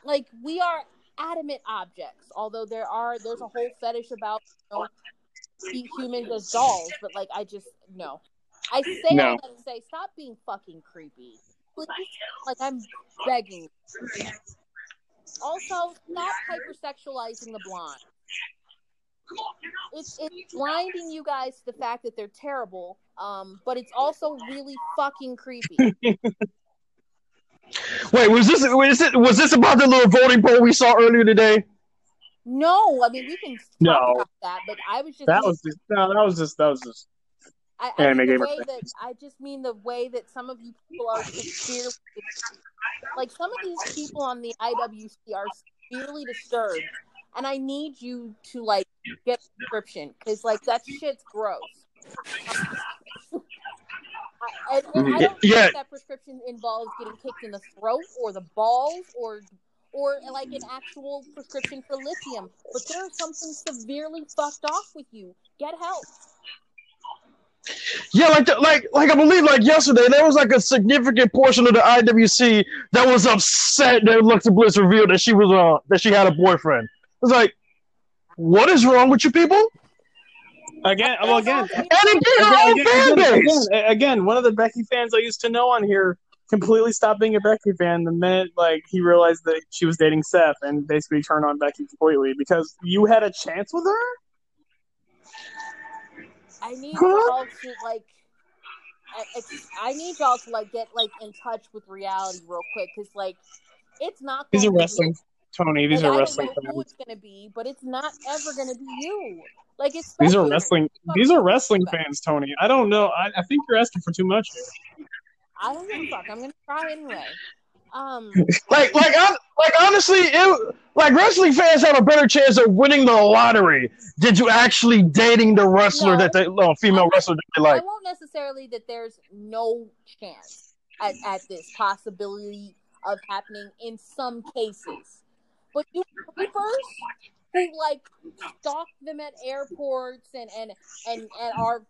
Like we are adamant objects. Although there are there's a whole fetish about you know, see humans as dolls, but like I just no. I say No. to say stop being fucking creepy. Please, like I'm begging. Also, stop hypersexualizing the blonde. It's it's blinding you guys to the fact that they're terrible, um, but it's also really fucking creepy. Wait, was this was it was this about the little voting poll we saw earlier today? No, I mean we can talk No. about that, but I was just That was just no. That was just that was just. I, I Anime gamer that I just mean the way that some of you people are severely like some of these people on the IWC are severely disturbed, and I need you to like get a prescription because like that shit's gross. I, and I don't Yeah. think that prescription involves getting kicked in the throat or the balls or or like an actual prescription for lithium. But there's something severely fucked off with you. Get help. Yeah, like the, like like I believe like yesterday there was like a significant portion of the IWC that was upset that Alexa Bliss revealed that she was uh that she had a boyfriend. It was like, what is wrong with you people? Again, well, again, And it did own again, fan again, base. again, again, one of the Becky fans I used to know on here completely stopped being a Becky fan the minute like he realized that she was dating Seth and basically turned on Becky completely because you had a chance with her. I need y'all to like. I- I I need y'all to like get like in touch with reality real quick because like it's not. These are to be wrestling, Toni. These Like, are I wrestling don't know who fans. it's gonna be, but it's not ever gonna be you. Like it's These are wrestling. These are wrestling fans, Toni. I don't know. I, I think you're asking for too much here. I don't give a fuck. I'm gonna try anyway. Um, Like like I, like honestly, it like wrestling fans have a better chance of winning the lottery than to actually dating the wrestler No. that they no, female wrestler that they I like. won't necessarily that there's no chance at, at this possibility of happening in some cases, but you creepers who like stalk them at airports and and and and are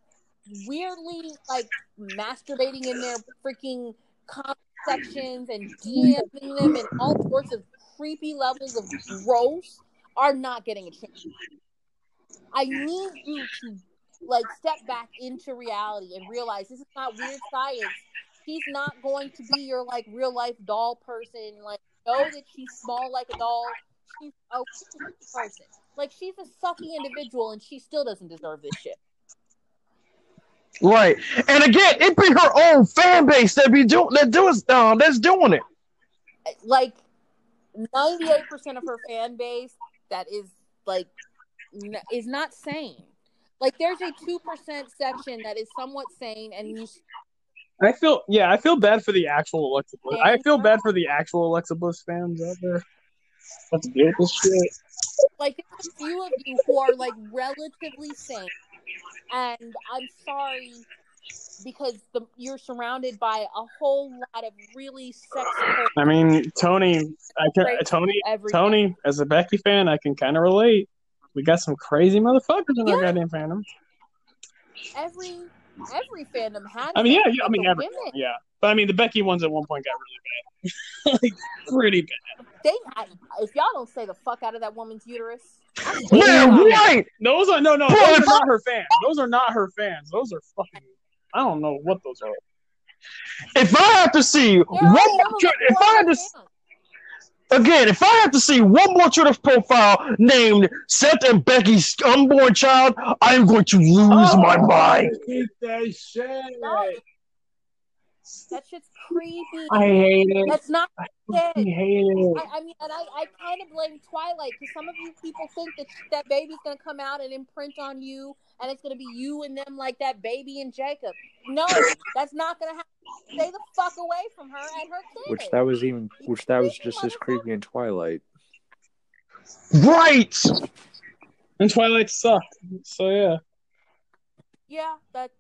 weirdly like masturbating in their freaking sections and DMing them and all sorts of creepy levels of gross are not getting a chance. I need you to like step back into reality and realize this is not weird science. She's not going to be your like real life doll person. Like know that she's small like a doll. She's a person. Like she's a sucky individual and she still doesn't deserve this shit. Right. And again, it be her own fan base that be doing that doing uh, that's doing it. Like ninety eight percent of her fan base that is like n- is not sane. Like there's a two percent section that is somewhat sane, and you I feel yeah, I feel bad for the actual Alexa Bliss. I feel bad for the actual Alexa Bliss fans out there. Let's get this shit. like there's a few of you who are like relatively sane, and I'm sorry because the, you're surrounded by a whole lot of really sexy. I mean, Toni, I can Toni, every Toni, as a Becky fan, I can kind of relate. We got some crazy motherfuckers in our goddamn fandom. every every fandom has. I mean, yeah, yeah I mean, women, yeah. But I mean, the Becky ones at one point got really bad, like pretty bad. they I, if y'all don't say the fuck out of that woman's uterus, I Yeah, Man, right. Those are no, no. Those are not her fans. Those are not her fans. Those are fucking. I don't know what those are. If I have to see There one more, some of tr- them if I are had to fans. again, if I have to see one more Twitter profile named Seth and Becky's unborn child, I am going to lose oh, my mind. I hate that shit. No. That shit's creepy. I hate it. That's not I hate it. I, I mean, and I, I kind of blame Twilight because some of you people think that that baby's gonna come out and imprint on you, and it's gonna be you and them like that baby and Jacob. No, that's not gonna happen. Stay the fuck away from her and her kid. Which that was even which that was just as creepy in Twilight. Right. And Twilight sucked. So yeah. Yeah, that.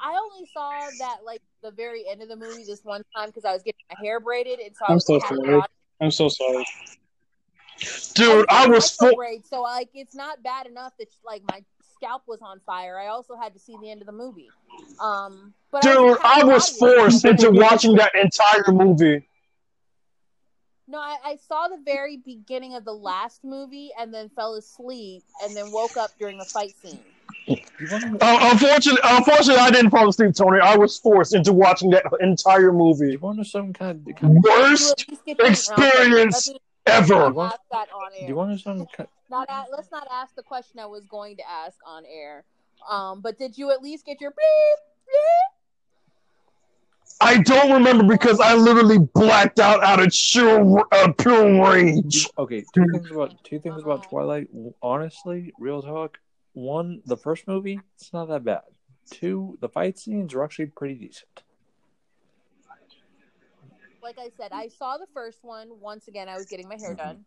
I only saw that like the very end of the movie this one time because I was getting my hair braided, and so I I'm was so sorry. I'm so sorry. Dude, I was micro for- braid, so like it's not bad enough that like my scalp was on fire. I also had to see the end of the movie. Um, but dude, I happy was forced into watching that entire movie. No, I, I saw the very beginning of the last movie and then fell asleep and then woke up during the fight scene. You wanna, Uh, unfortunately, unfortunately, I didn't fall asleep, Toni. I was forced into watching that entire movie. you want to some kind of, kind of Worst at least get your- experience Let's ever. not ask that on do you want to some kind Not a- let's not ask the question I was going to ask on air. Um, but did you at least get your bleep, bleep? I don't remember because I literally blacked out out of sheer uh, pure rage. Okay, two things about two things about Twilight. Honestly, real talk. One, the first movie, it's not that bad. Two, the fight scenes are actually pretty decent. like I said, I saw the first one. Once again, I was getting my hair done.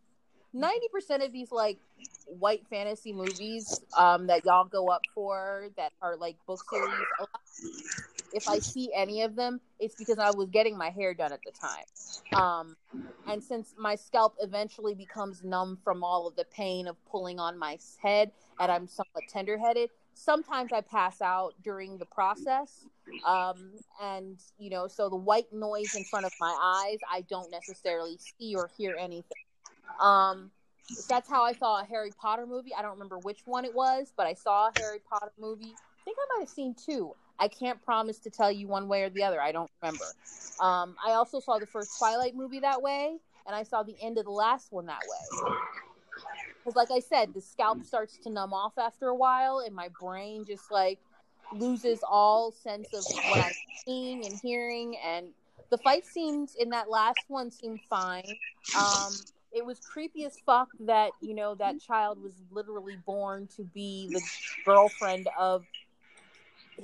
Ninety percent of these like white fantasy movies um, that y'all go up for that are like book series. If I see any of them, it's because I was getting my hair done at the time. Um, and since my scalp eventually becomes numb from all of the pain of pulling on my head, and I'm somewhat tender-headed, sometimes I pass out during the process. Um and you know so the white noise in front of my eyes i don't necessarily see or hear anything. Um that's how i saw a harry potter movie. I don't remember which one it was but i saw a harry potter movie. I think i might have seen two i can't promise to tell you one way or the other i don't remember um i also saw the first twilight movie that way and i saw the end of the last one that way because like i said the scalp starts to numb off after a while and my brain just like loses all sense of what I'm seeing and hearing. And the fight scenes in that last one seemed fine. Um, it was creepy as fuck that you know that child was literally born to be the girlfriend of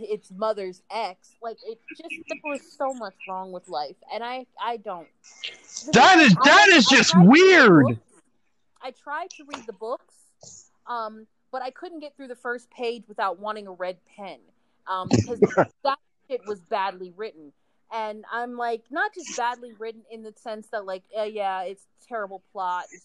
its mother's ex. Like it just there was so much wrong with life, and I I don't. That is that is I just tried to read weird. I tried to read the books, um, but I couldn't get through the first page without wanting a red pen um, because that shit was badly written. And I'm like, not just badly written in the sense that, like, uh, yeah, it's terrible plot, it's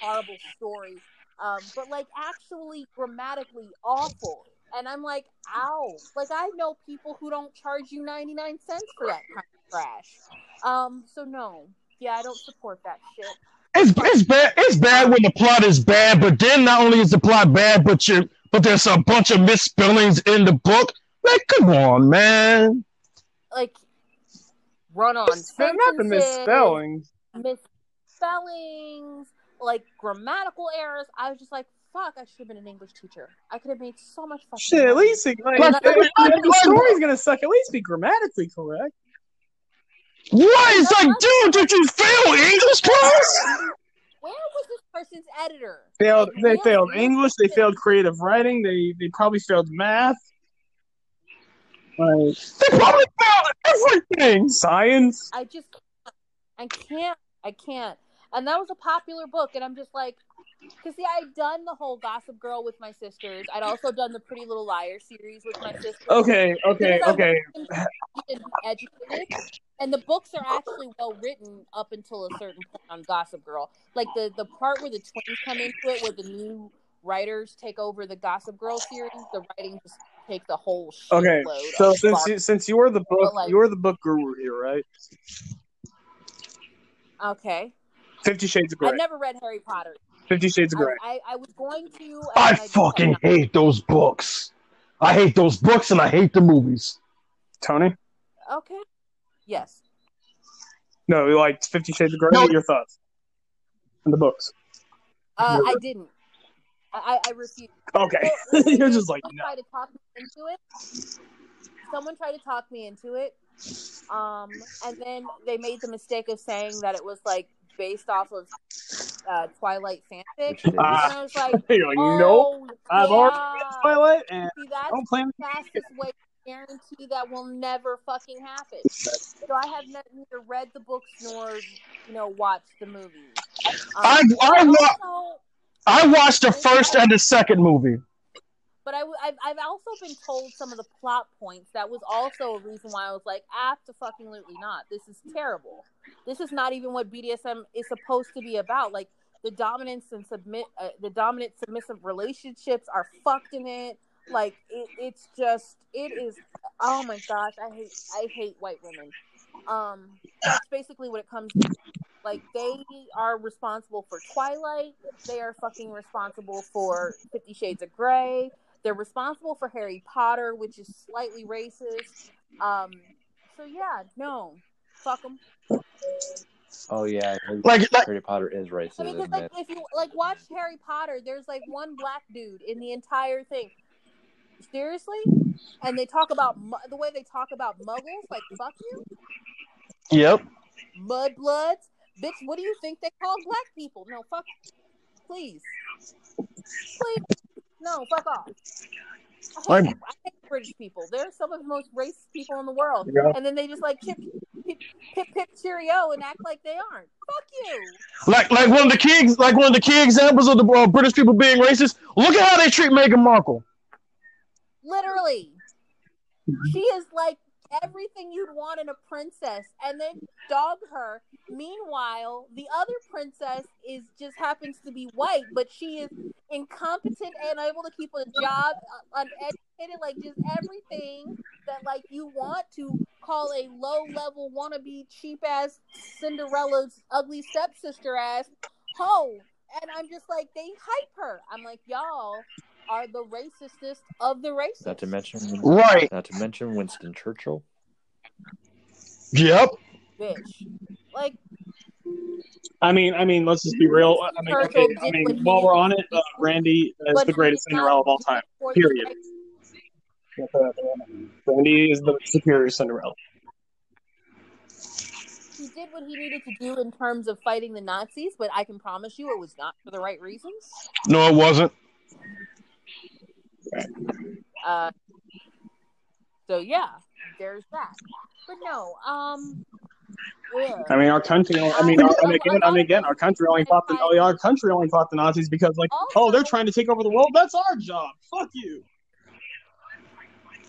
horrible story, um, but like actually grammatically awful. And I'm like, ow. Like I know people who don't charge you 99 cents for that kind of trash. Um, so no. Yeah, I don't support that shit. It's it's bad. It's bad when the plot is bad, but then not only is the plot bad, but you but there's a bunch of misspellings in the book. Like, come on, man. Like run on They're not the sentences, misspellings. misspellings, like grammatical errors. I was just like, fuck, I should have been an English teacher. I could have made so much fucking Shit, at least like, Like, if like, the story's gonna suck. At least be grammatically correct. What? It's like, dude, did you fail English class? Where was this person's editor? Failed. Like, They failed where- English. They failed creative writing. They they probably failed math. Like They probably failed everything. science. I just can't. I can't. I can't. And that was a popular book, and I'm just like, because see, I'd done the whole Gossip Girl with my sisters. I'd also done the Pretty Little Liars series with my sisters. Okay, okay, okay. educated, and the books are actually well written up until a certain point on Gossip Girl. Like the the part where the twins come into it, where the new writers take over the Gossip Girl series, the writing just takes a whole Okay, so since you, since you are the book, like- you are the book guru here, right? okay, Fifty Shades of Grey. I've never read Harry Potter. Fifty Shades of Grey. I, I, I was going to. and I then fucking hate those books. I hate those books and I hate the movies. Toni, Okay. Yes. no, you like Fifty Shades of Grey. No. What are your thoughts on the books? Uh, I didn't. I, I I refused. Okay, Well, you're just like someone no. tried to talk me into it. Someone tried to talk me into it. Um, and then they made the mistake of saying that it was like based off of uh, Twilight fanfic. And I was like, You're like no. oh, I've yeah. already read Twilight, and See, I that's don't plan. the fastest way to guarantee that will never fucking happen. So I have ne- neither read the books nor, you know, watched the movie. Um, I- I also- I watched the first and the second movie. But I, have I've also been told some of the plot points. That was also a reason why I was like, absolutely not. This is terrible. This is not even what BDSM is supposed to be about. Like the dominance and submit, uh, the dominant submissive relationships are fucked in it. Like it, it's just, it is. Oh my gosh, I hate, I hate white women. Um, that's basically what it comes to. Like they are responsible for Twilight. They are fucking responsible for Fifty Shades of Grey. They're responsible for Harry Potter, which is slightly racist. Um, so yeah, no, fuck them. Oh yeah, Like, like Harry Potter is racist, I mean, isn't like it? if you like watch Harry Potter, there's like one black dude in the entire thing. Seriously, and they talk about the way they talk about Muggles. Like fuck you, yep. mudbloods, bitch. What do you think they call black people? No, fuck. Please, please, no, fuck off. I hate, I hate British people. They're some of the most racist people in the world, Yeah. and then they just like chip, pip, pip, pip, cheerio, and act like they aren't. Fuck you. Like like one of the key like one of the key examples of the uh, British people being racist. Look at how they treat Meghan Markle. Literally. She is like everything you'd want in a princess and then dog her. Meanwhile, the other princess is just happens to be white, but she is incompetent and unable to keep a job, uh, uneducated, like just everything that like you want to call a low level wannabe cheap ass Cinderella's ugly stepsister ass ho. And I'm just like they hype her. I'm like y'all are the racistest of the racist. Not to mention, Right. not to mention Winston Churchill. Yep. bitch. Like I mean, I mean, let's just be real. I mean, okay, I mean, while we're on it, uh, Randy is the greatest he Cinderella of all time. Period. Randy is the superior Cinderella. He did what he needed to do in terms of fighting the Nazis, but I can promise you it was not for the right reasons. No, it wasn't. Uh, so yeah, there's that. But no, um, yeah. I mean, our country. I mean, our, I mean, again, I mean, again, our country only fought the. Oh, our country only fought the Nazis because, like, oh, they're trying to take over the world. That's our job. Fuck you.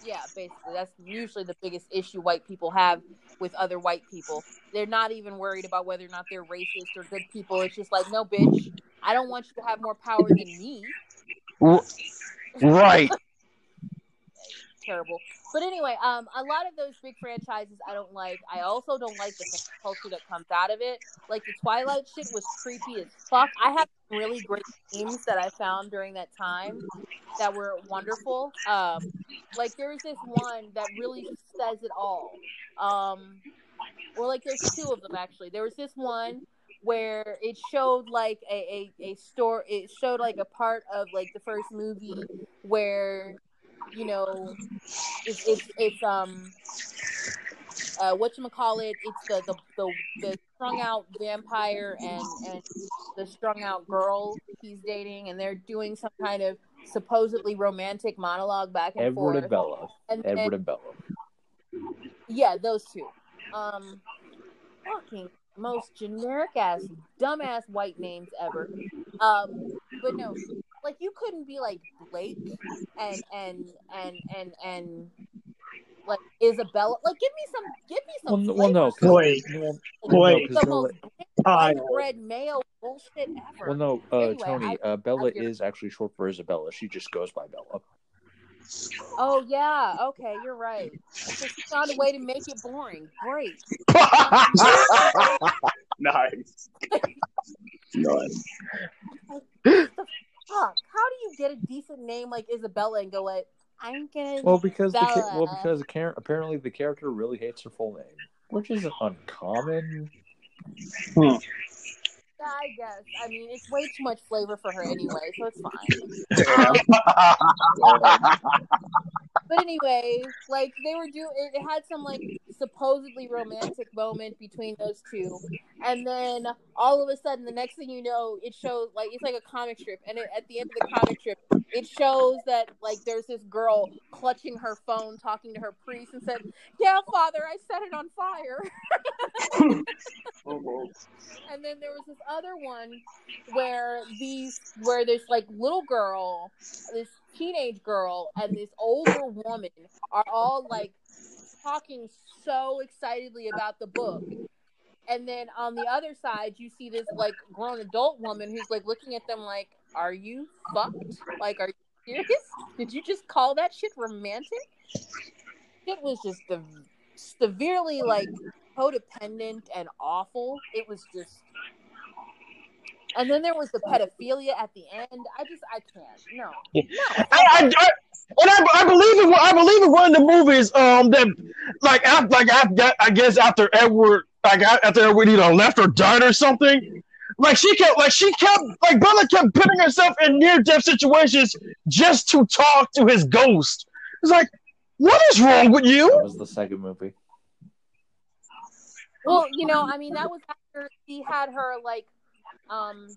Yeah, basically, that's usually the biggest issue white people have with other white people. They're not even worried about whether or not they're racist or good people. It's just like, no, bitch, I don't want you to have more power than me. R- right. terrible. But anyway, um, a lot of those big franchises I don't like. I also don't like the culture that comes out of it. Like the Twilight shit was creepy as fuck. I have really great themes that I found during that time that were wonderful. Um, like there was this one that really says it all. Um, well, like there's two of them actually. There was this one where it showed like a, a, a store it showed like a part of like the first movie where you know it's it's, it's um uh what you call it it's the, the the the strung out vampire and and the strung out girl he's dating and they're doing some kind of supposedly romantic monologue back and Edward forth and Bella. and Edward and Bella. yeah those two um fucking most generic ass dumbass white names ever um but no like you couldn't be like blake and and and and and like isabella like give me some give me some n- well, no, Blake. well, Blake. the most I bread mayo bullshit ever well, no, uh, Anyway, Toni, I- uh, Bella I get it. is actually short for Isabella. She just goes by Bella. Oh yeah. Okay you're right. So she found a way to make it boring. Great. Nice. nice. fuck? How do you get a decent name like isabella and go like i'm gonna Well, because the ca- well, because the char- apparently the character really hates her full name, which isn't uncommon. Hmm. Yeah, I guess. I mean, it's way too much flavor for her anyway, so it's fine. But anyway, like they were doing, it it had some like supposedly romantic moment between those two, and then all of a sudden, the next thing you know, it shows like it's like a comic strip, and it, at the end of the comic strip, it shows that like there's this girl clutching her phone, talking to her priest, and said, "Yeah, Father, I set it on fire." Mm-hmm. and then there was this other one where these where this like little girl this teenage girl and this older woman are all like talking so excitedly about the book. And then on the other side you see this like grown adult woman who's like looking at them like are you fucked? Like are you serious? Did you just call that shit romantic? It was just the severely like codependent and awful. It was just and then there was the pedophilia at the end. I just, I can't. No, I, I, I, and I, I believe in I believe in one of the movies um that like after, like I, I guess after Edward like after Edward either left or died or something like she kept like she kept like Bella kept putting herself in near death situations just to talk to his ghost. It's like what is wrong with you? That was the second movie. Well, you know, I mean, that was after he had her like, um,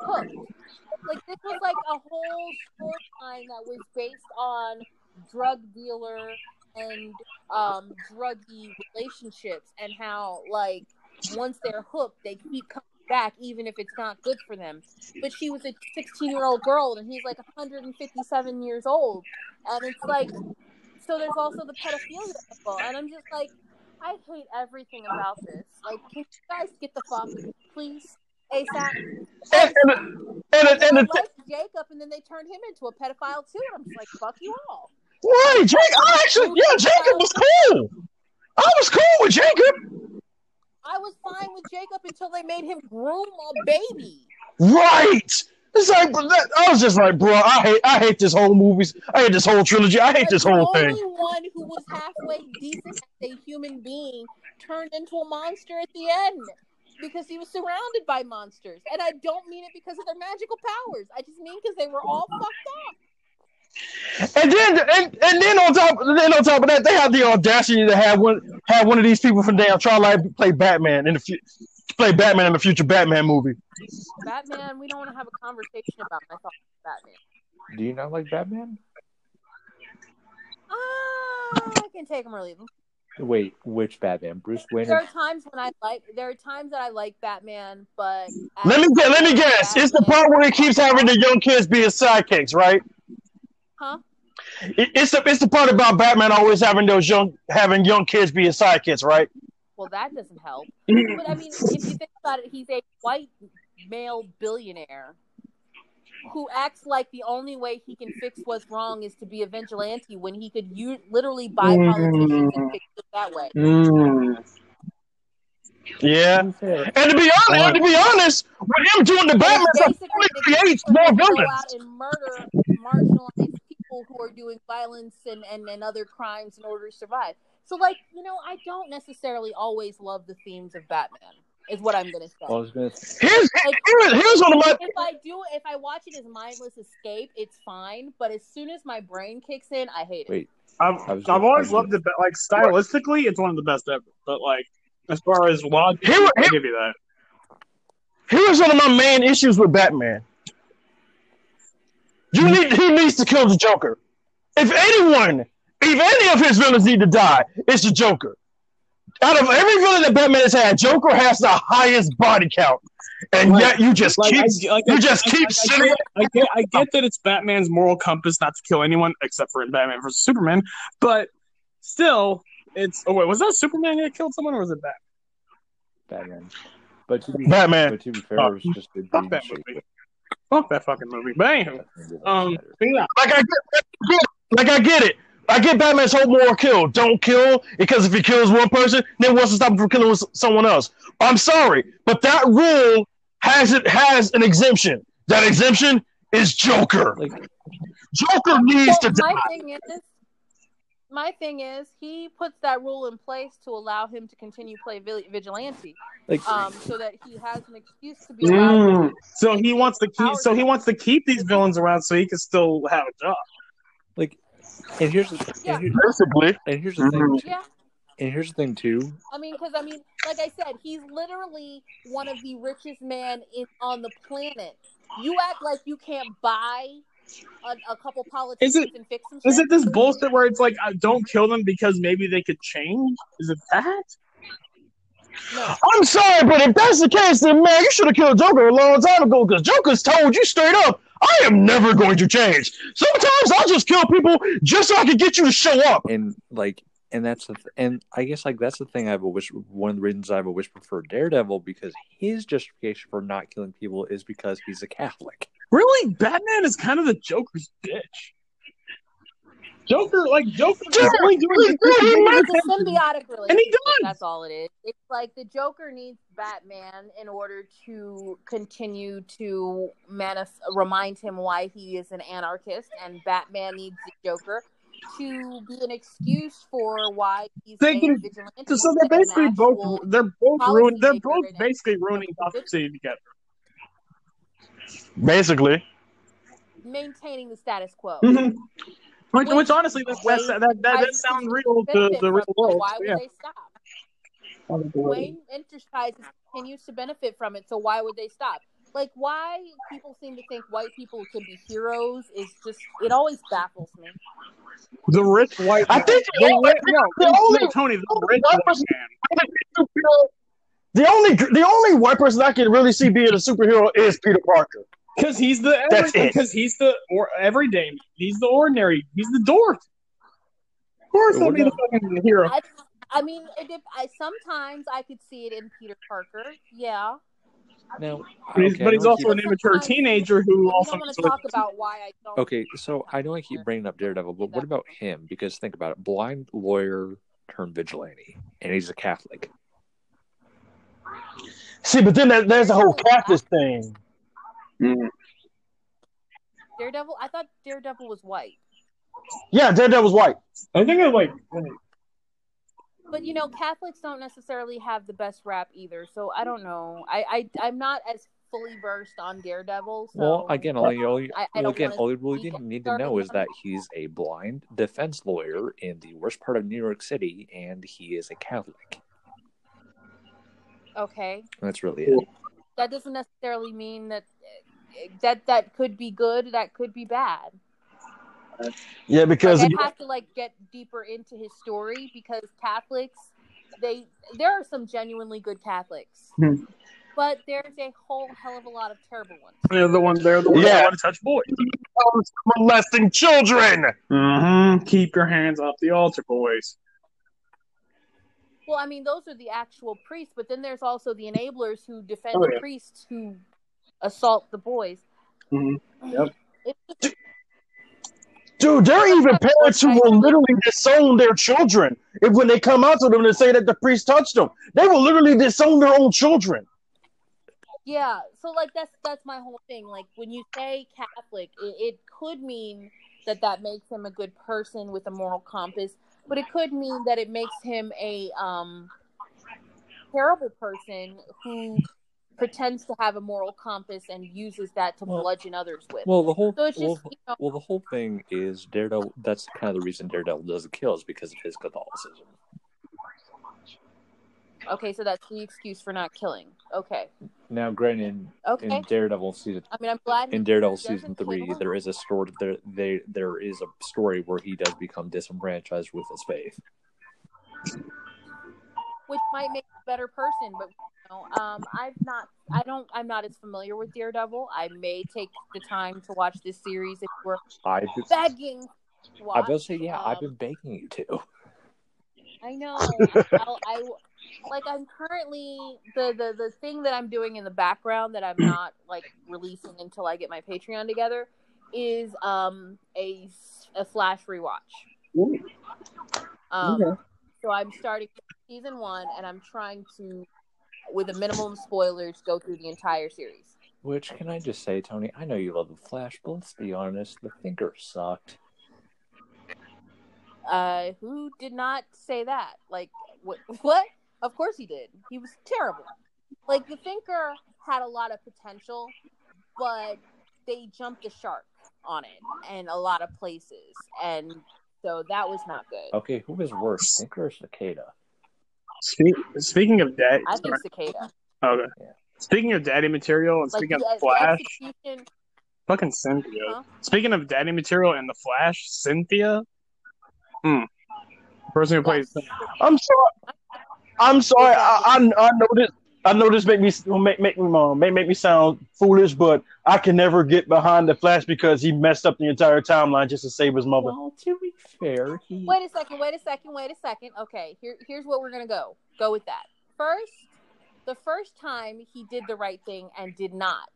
hooked. Like this was like a whole storyline that was based on drug dealer and um druggy relationships and how like once they're hooked they keep coming back even if it's not good for them. But she was a 16 year old girl and he's like 157 years old. And it's like so there's also the pedophilia and i'm just like i hate everything about this. Like can you guys get the fuck please asap And and and, and, and, and Jacob, and then they turned him into a pedophile too. And I'm just like, fuck you all. right, Jake. I actually yeah, Jacob was cool. I was cool with Jacob. I was fine with Jacob until they made him groom a baby. Right. It's like that, I was just like, bro, I hate I hate this whole movies. I hate this whole trilogy. I hate this the whole only thing. one who was halfway decent as a human being turned into a monster at the end because he was surrounded by monsters. And I don't mean it because of their magical powers. I just mean because they were all fucked up. And then and, and then on top then on top of that, they have the audacity to have one have one of these people from damn Twilight play Batman in the fu- play Batman in the future Batman movie. Batman, we don't want to have a conversation about my thoughts on Batman. Do you not like Batman? Ah, I can take him or leave him. Wait, which Batman? Bruce Wayne? There are times when I like. There are times that I like Batman, but Let me get let me guess. It's the part where he keeps having the young kids be his sidekicks, right? Huh? It, it's the it's the part about Batman always having those young having young kids be his sidekicks, right? Well, that doesn't help. But I mean, if you think about it, he's a white male billionaire who acts like the only way he can fix what's wrong is to be a vigilante when he could u- literally buy politicians and fix it that way. Mm. Yeah. To be fair, And to be honest, and to be honest, with him doing the Batman It's stuff, basically only creates more that go villains. out and murder marginalized people who are doing violence and, and, and other crimes in order to survive. So, like, you know, I don't necessarily always love the themes of Batman, is what I'm going to say. I was gonna say, Here's here's, here's one of my if I do, if I watch it as mindless escape, it's fine. But as soon as my brain kicks in, I hate it. wait, I've, I was I've gonna- always I was loved it, like stylistically, it's one of the best ever. But like, as far as logic, Here- I here- give you that. here's one of my main issues with Batman. You mm-hmm. need he needs to kill the Joker. If anyone, if any of his villains need to die, it's the Joker. Out of every villain that Batman has had, Joker has the highest body count, and Like- yet you just Like, keep I, like, you I- just I- keep I, sitting. get, I get, I get that it's Batman's moral compass not to kill anyone except for in Batman versus Superman, but still, it's. Oh wait, was that Superman that killed someone, or was it Batman? Batman. But to be, Batman. but to be fair, it was just a Fuck that shape. movie. Fuck that fucking movie. But anywho, um, yeah, Like I get, like I get it. I get Batman's whole moral kill. Don't kill because if he kills one person, then what's to stop him from killing someone else? I'm sorry, but that rule has it has an exemption. That exemption is Joker. Like, Joker needs Well, to my die. thing is, my thing is, he puts that rule in place to allow him to continue play vigilante, like, um, so that he has an excuse to be. Mm. so he wants to keep. So he wants to keep these villains around so he can still have a job. Like, and here's the, Yeah. and, here, Basically, and here's the thing, Yeah, and here's the thing too. I mean, because I mean, like I said, he's literally one of the richest men in on the planet. You act like you can't buy a, a couple politicians and fix some shit. Is it this bullshit where it's like, uh, don't kill them because maybe they could change? Is it that? No. I'm sorry, but if that's the case, then man, you should have killed Joker a long time ago. Because Joker's told you straight up, I am never going to change. Sometimes I'll just kill people just so I can get you to show up. and like and that's the th- and I guess like that's the thing I have a wish one of the reasons I have a whisper for Daredevil because his justification for not killing people is because he's a Catholic. Really, Batman is kind of the Joker's bitch. Joker, like Joker, is Yeah, only doing he's doing It's a symbiotic relationship. And he does. That's all it is. It's like the Joker needs Batman in order to continue to manif- remind him why he is an anarchist, and Batman needs the Joker to be an excuse for why he's They a can- vigilante. So they're basically both they're both policy ruin, they're both basically ruining Gotham City together. Basically, maintaining the status quo. Mm-hmm. Which, Which- which honestly, that that that, that, that, does sound real to the real from world. Why would Yeah. they stop? Oh, Wayne Enterprises continues to benefit from it, so why would they stop? Like, why people seem to think white people can be heroes is just, it always baffles me. The rich white. I think the the, only- no, the no, only- Toni, the rich white was- man. the only the only white person I can really see being a superhero is Peter Parker. Because he's the That's because he's the or everyday. He's the ordinary. He's the dork. Of course, he'll be the fucking hero. I, I mean, it, I sometimes I could see it in Peter Parker, yeah. Now, But he's, okay, but he's also keep- an immature teenager who We also don't want to to talk about why I don't. Okay, so I know I keep bringing up Daredevil, but what about him? Because think about it: blind lawyer turned vigilante, and he's a Catholic. See, but then there- there's the whole Catholic thing. Mm-hmm. Daredevil, I thought Daredevil was white. Yeah, Daredevil's white. I think I like. But you know, Catholics don't necessarily have the best rap either. So I don't know. I, I I'm not as fully versed on Daredevil. So Well, again, all you, all you, I- I well, again, all you really speak need to know is that he's a blind defense lawyer in the worst part of New York City, and he is a Catholic. okay, That's really it. that doesn't necessarily mean that that that could be good. That could be bad. Yeah, because Like, I'd have to like get deeper into his story because Catholics, they there are some genuinely good Catholics, Hmm. but there's a whole hell of a lot of terrible ones. They're the ones. They're the ones Yeah. that want to touch boys. molesting children. Mm-hmm. Keep your hands off the altar, boys. Well, I mean, those are the actual priests, but then there's also the enablers who defend Oh, the priests who assault the boys. Mhm. Yep. Just, Dude, there are even parents who will literally disown their children if when they come out to them and say that the priest touched them. They will literally disown their own children. yeah. So like that's that's my whole thing. Like when you say Catholic, it, it could mean that that makes him a good person with a moral compass, but it could mean that it makes him a um terrible person who pretends to have a moral compass and uses that to Well- bludgeon others with. Well, the whole so it's well, you know, well, the whole thing is Daredevil. That's kind of the reason Daredevil doesn't kill is because of his Catholicism. okay, so that's the excuse for not killing. Okay, Now, granted, okay. in Daredevil season I mean, I'm glad in Daredevil season three, there is a story. There, they, there is a story where he does become disenfranchised with his faith. Which might make a better person. But you know, um, I've not, I don't, I'm not as familiar with Daredevil. I may take the time to watch this series if we're I, begging. To I will say, yeah, I've Um, been begging you to. I know. I'll, I like. I'm currently the, the the thing that I'm doing in the background that I'm not like releasing until I get my Patreon together is um a a Flash rewatch. Um, Okay. So I'm starting season one, and I'm trying to, with a minimum spoilers, go through the entire series. Which can I just say, Toni? I know you love the Flash, but let's be honest, the Thinker sucked. Uh, who did not say that? Like, what? What? Of course he did. He was terrible. Like the Thinker had a lot of potential, but they jumped the shark on it in a lot of places, and so that was not good. Okay, who is worse, Thinker or Cicada? Speak, speaking of daddy, I think Cicada. okay. Yeah. Speaking of daddy material and Like speaking the, of Flash, execution. fucking Cynthia. Huh? Speaking of daddy material and the Flash, Cynthia. Hmm. The person who plays I'm sorry. I'm sorry. I, I, I know this. I know this make me make make me uh, may make me sound foolish, but I can never get behind the Flash because he messed up the entire timeline just to save his mother. Well, to be fair, he Wait a second, wait a second, wait a second. Okay, here here's what we're gonna go. Go with that. First, the first time he did the right thing and did not.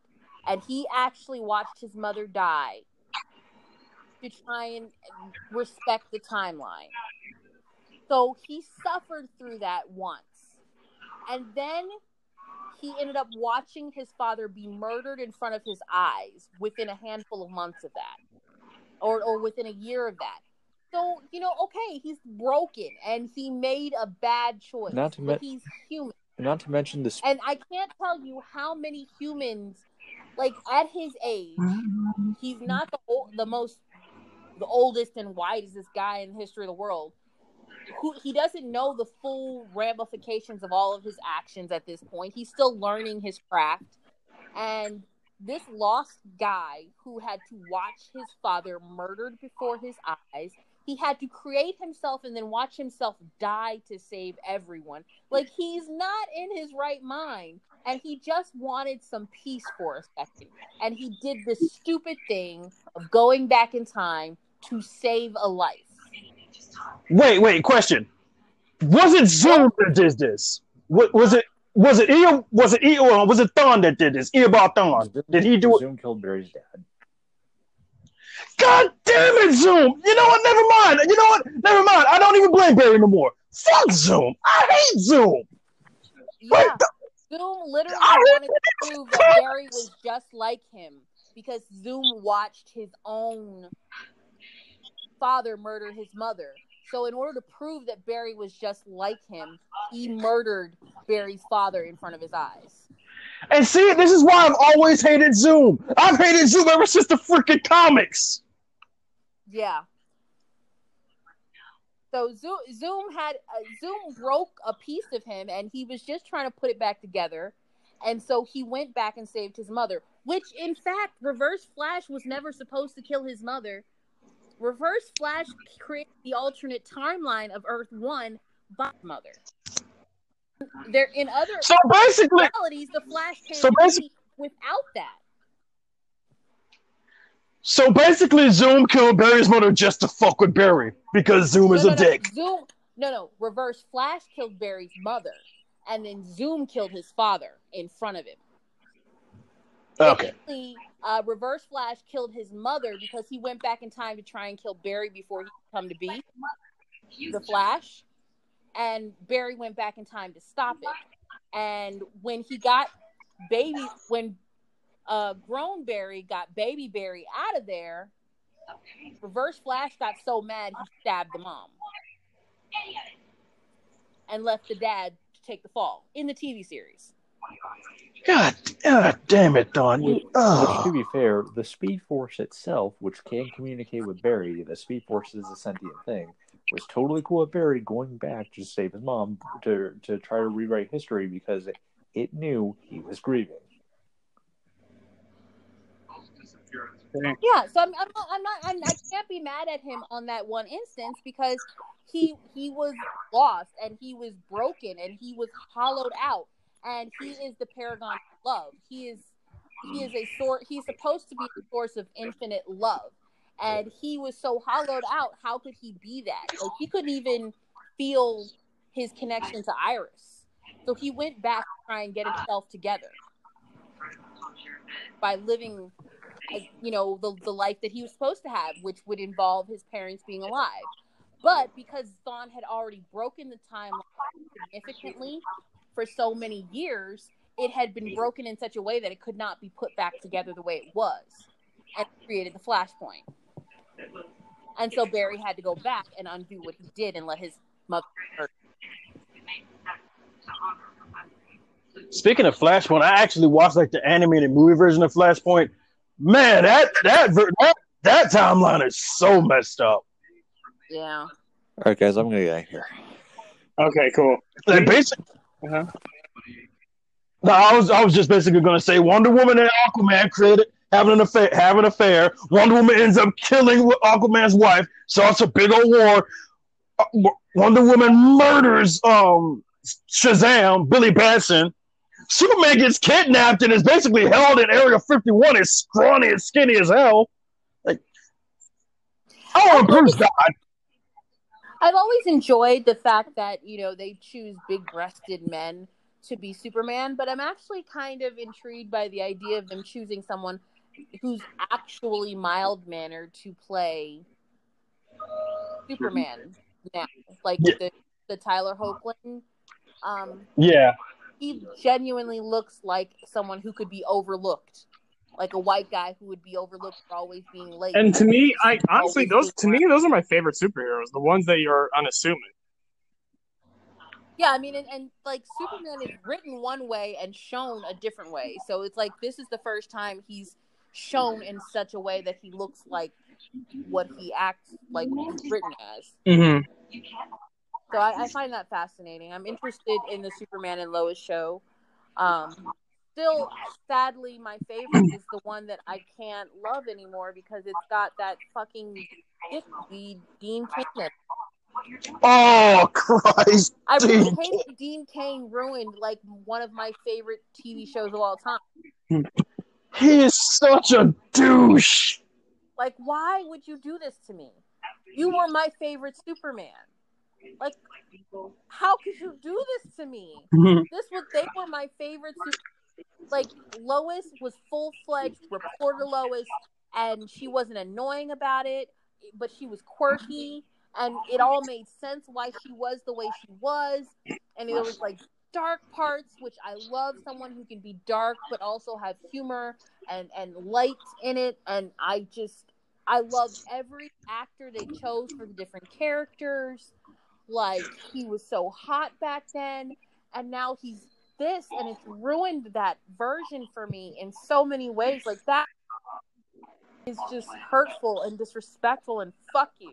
And he actually watched his mother die to try and respect the timeline. So he suffered through that once. And then he ended up watching his father be murdered in front of his eyes within a handful of months of that. Or or within a year of that. So, you know, okay, he's broken and he made a bad choice. Not to but men- he's human. not to mention this. And I can't tell you how many humans, like at his age, he's not the old, the most, the oldest and wisest guy in the history of the world. Who he doesn't know the full ramifications of all of his actions at this point. He's still learning his craft, and this lost guy who had to watch his father murdered before his eyes. He had to create himself and then watch himself die to save everyone. Like he's not in his right mind. And he just wanted some peace for a second. And he did the stupid thing of going back in time to save a life. Wait, wait. Question: Was it Zoom that did this? Was, was it? Was it Eo? Was it Eo? Or was it Thawne that did this? Eobard Thawne. Did he do it? Zoom killed Barry's dad. God damn it, Zoom! You know what? Never mind. You know what? Never mind. I don't even blame Barry no more. Fuck Zoom. I hate Zoom. Yeah. The- Zoom literally I wanted to prove that Barry was just like him because Zoom watched his own father murder his mother. So, in order to prove that Barry was just like him, he murdered Barry's father in front of his eyes. And see, this is why I've always hated Zoom. I've hated Zoom ever since the freaking comics. Yeah. So Zoom, Zoom had uh, Zoom broke a piece of him, and he was just trying to put it back together. And so he went back and saved his mother, which in fact, Reverse Flash was never supposed to kill his mother. Reverse Flash created the alternate timeline of Earth One by mother. There in other So basically, realities, the Flash came So basi- without that. so basically, Zoom killed Barry's mother just to fuck with Barry because Zoom is no, a no, no. dick. Zoom, no, no. Reverse Flash killed Barry's mother, and then Zoom killed his father in front of him. Okay. Basically, uh, Reverse Flash killed his mother because he went back in time to try and kill Barry before he could come to be the Flash, and Barry went back in time to stop it. And when he got baby, when uh, grown Barry got baby Barry out of there, Reverse Flash got so mad he stabbed the mom and left the dad to take the fall in the TV series. God, God damn it, Don. You, Which, ah. to oh. be fair, the Speed Force itself, which can communicate with Barry, the Speed Force is a sentient thing, was totally cool with Barry going back to save his mom to to try to rewrite history because it, it knew he was grieving. Yeah, so I'm, I'm not, I'm not, I'm, I can't be mad at him on that one instance because he he was lost and he was broken and he was hollowed out and he is the paragon of love. He is he is a sort. He's supposed to be the source of infinite love, and he was so hollowed out. How could he be that? Like he couldn't even feel his connection to Iris. So he went back to try and get himself together by living you know the, the life that he was supposed to have which would involve his parents being alive but because Thawne had already broken the timeline significantly for so many years it had been broken in such a way that it could not be put back together the way it was and created the flashpoint and so barry had to go back and undo what he did and let his mother hurt. Speaking of Flashpoint, I actually watched like the animated movie version of Flashpoint. Man, that that that, that timeline is so messed up. yeah All right, guys, I'm gonna get out of here. Okay, cool. Like basically, Uh-huh. no, I was I was just basically gonna say Wonder Woman and Aquaman created having an affair, having an affair. Wonder Woman ends up killing Aquaman's wife, starts a big old war. Uh, Wonder Woman murders um Shazam, Billy Batson. Superman gets kidnapped and is basically held in Area 51 as scrawny and skinny as hell. Like, oh, Bruce died. I've always enjoyed the fact that you know they choose big-breasted men to be Superman, but I'm actually kind of intrigued by the idea of them choosing someone who's actually mild-mannered to play Superman now, like Yeah. the the Tyler Hoechlin. Um, Yeah. he genuinely looks like someone who could be overlooked, like a white guy who would be overlooked for always being late. And to me, I honestly those to me those are my favorite superheroes. The ones that you're unassuming. Yeah, I mean, and, and like Superman is written one way and shown a different way. So it's like this is the first time he's shown in such a way that he looks like what he acts like written as. Mm-hmm. So I, I find that fascinating. I'm interested in the Superman and Lois show. Um, still, sadly, my favorite is the one that I can't love anymore because it's got that fucking dick weed Dean Cain. Oh Christ! I really Dean hate Dean Cain ruined like one of my favorite TV shows of all time. He is such a douche. Like, why would you do this to me? You were my favorite Superman. Like, how could you do this to me? This was they were my favorite. Like Lois was full fledged reporter Lois, and she wasn't annoying about it, but she was quirky, and it all made sense why she was the way she was. And there was like dark parts, which I love someone who can be dark but also have humor and and light in it. And I just I loved every actor they chose for the different characters. Like he was so hot back then, and now he's this, and it's ruined that version for me in so many ways. Like that is just hurtful and disrespectful, and fuck you.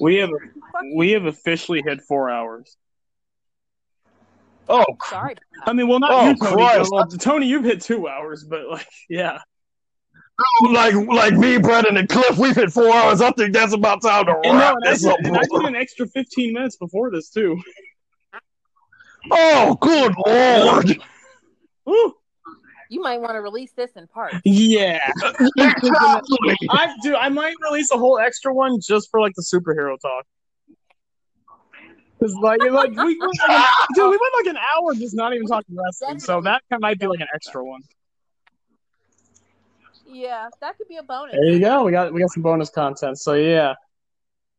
We have Fuck you. we have officially hit four hours. Oh, Sorry. I mean, well, not Oh, you, Toni. Christ. Well, Toni, you've hit two hours, but like, yeah. Oh, like like me, Brendan, and Cliff, we've hit four hours. I think that's about time to And, no, wrap and, I this did, up. and I did an extra fifteen minutes before this too. Oh, good lord! Woo. You might want to release this in part. Yeah, Exactly. I do. I might release a whole extra one just for like the superhero talk. Cause like, like we went like an, dude, we went like an hour just not even talking wrestling, so that might be like an extra one. Yeah, that could be a bonus. There you go. We got we got some bonus content. So yeah.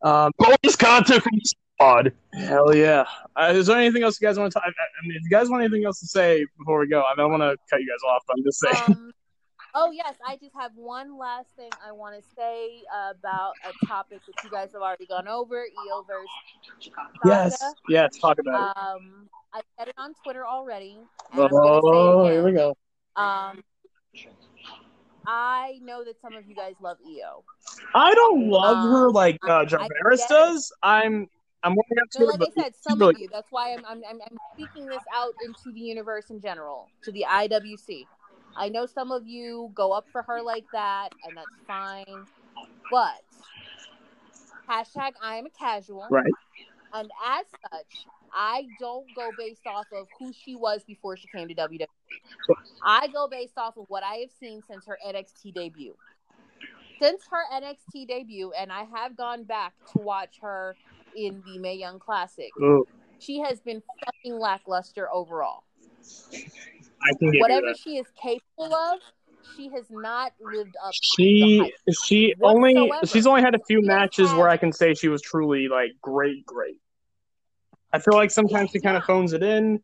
Um, Bonus content from this pod. hell yeah. Uh, is there anything else you guys want to talk? I, I mean, if you guys want anything else to say before we go, I don't want to cut you guys off. But I'm just saying. Um, oh yes, I just have one last thing I want to say about a topic that you guys have already gone over: Io versus yes. Sasha. Yeah. Let's talk about it. Um, I said it on Twitter already. And I'm gonna Oh, here we go. Um, I know that some of you guys love Io. I don't love Um, her like I- uh, I Jarveris get it. does. I'm I'm warming up to No, like I said, some of you. That's why I'm, I'm I'm I'm speaking this out into the universe in general, to the IWC. I know some of you go up for her like that, and that's fine. But hashtag I am a casual, right. and as such, I don't go based off of who she was before she came to WWE. I go based off of what I have seen since her NXT debut. Since her NXT debut, and I have gone back to watch her in the Mae Young Classic, Ooh, she has been fucking lackluster overall. I can get Whatever she is capable of, she has not lived up. She she only she's only had a few She matches had- where I can say she was truly like great, great. I feel like sometimes she kind of phones it in.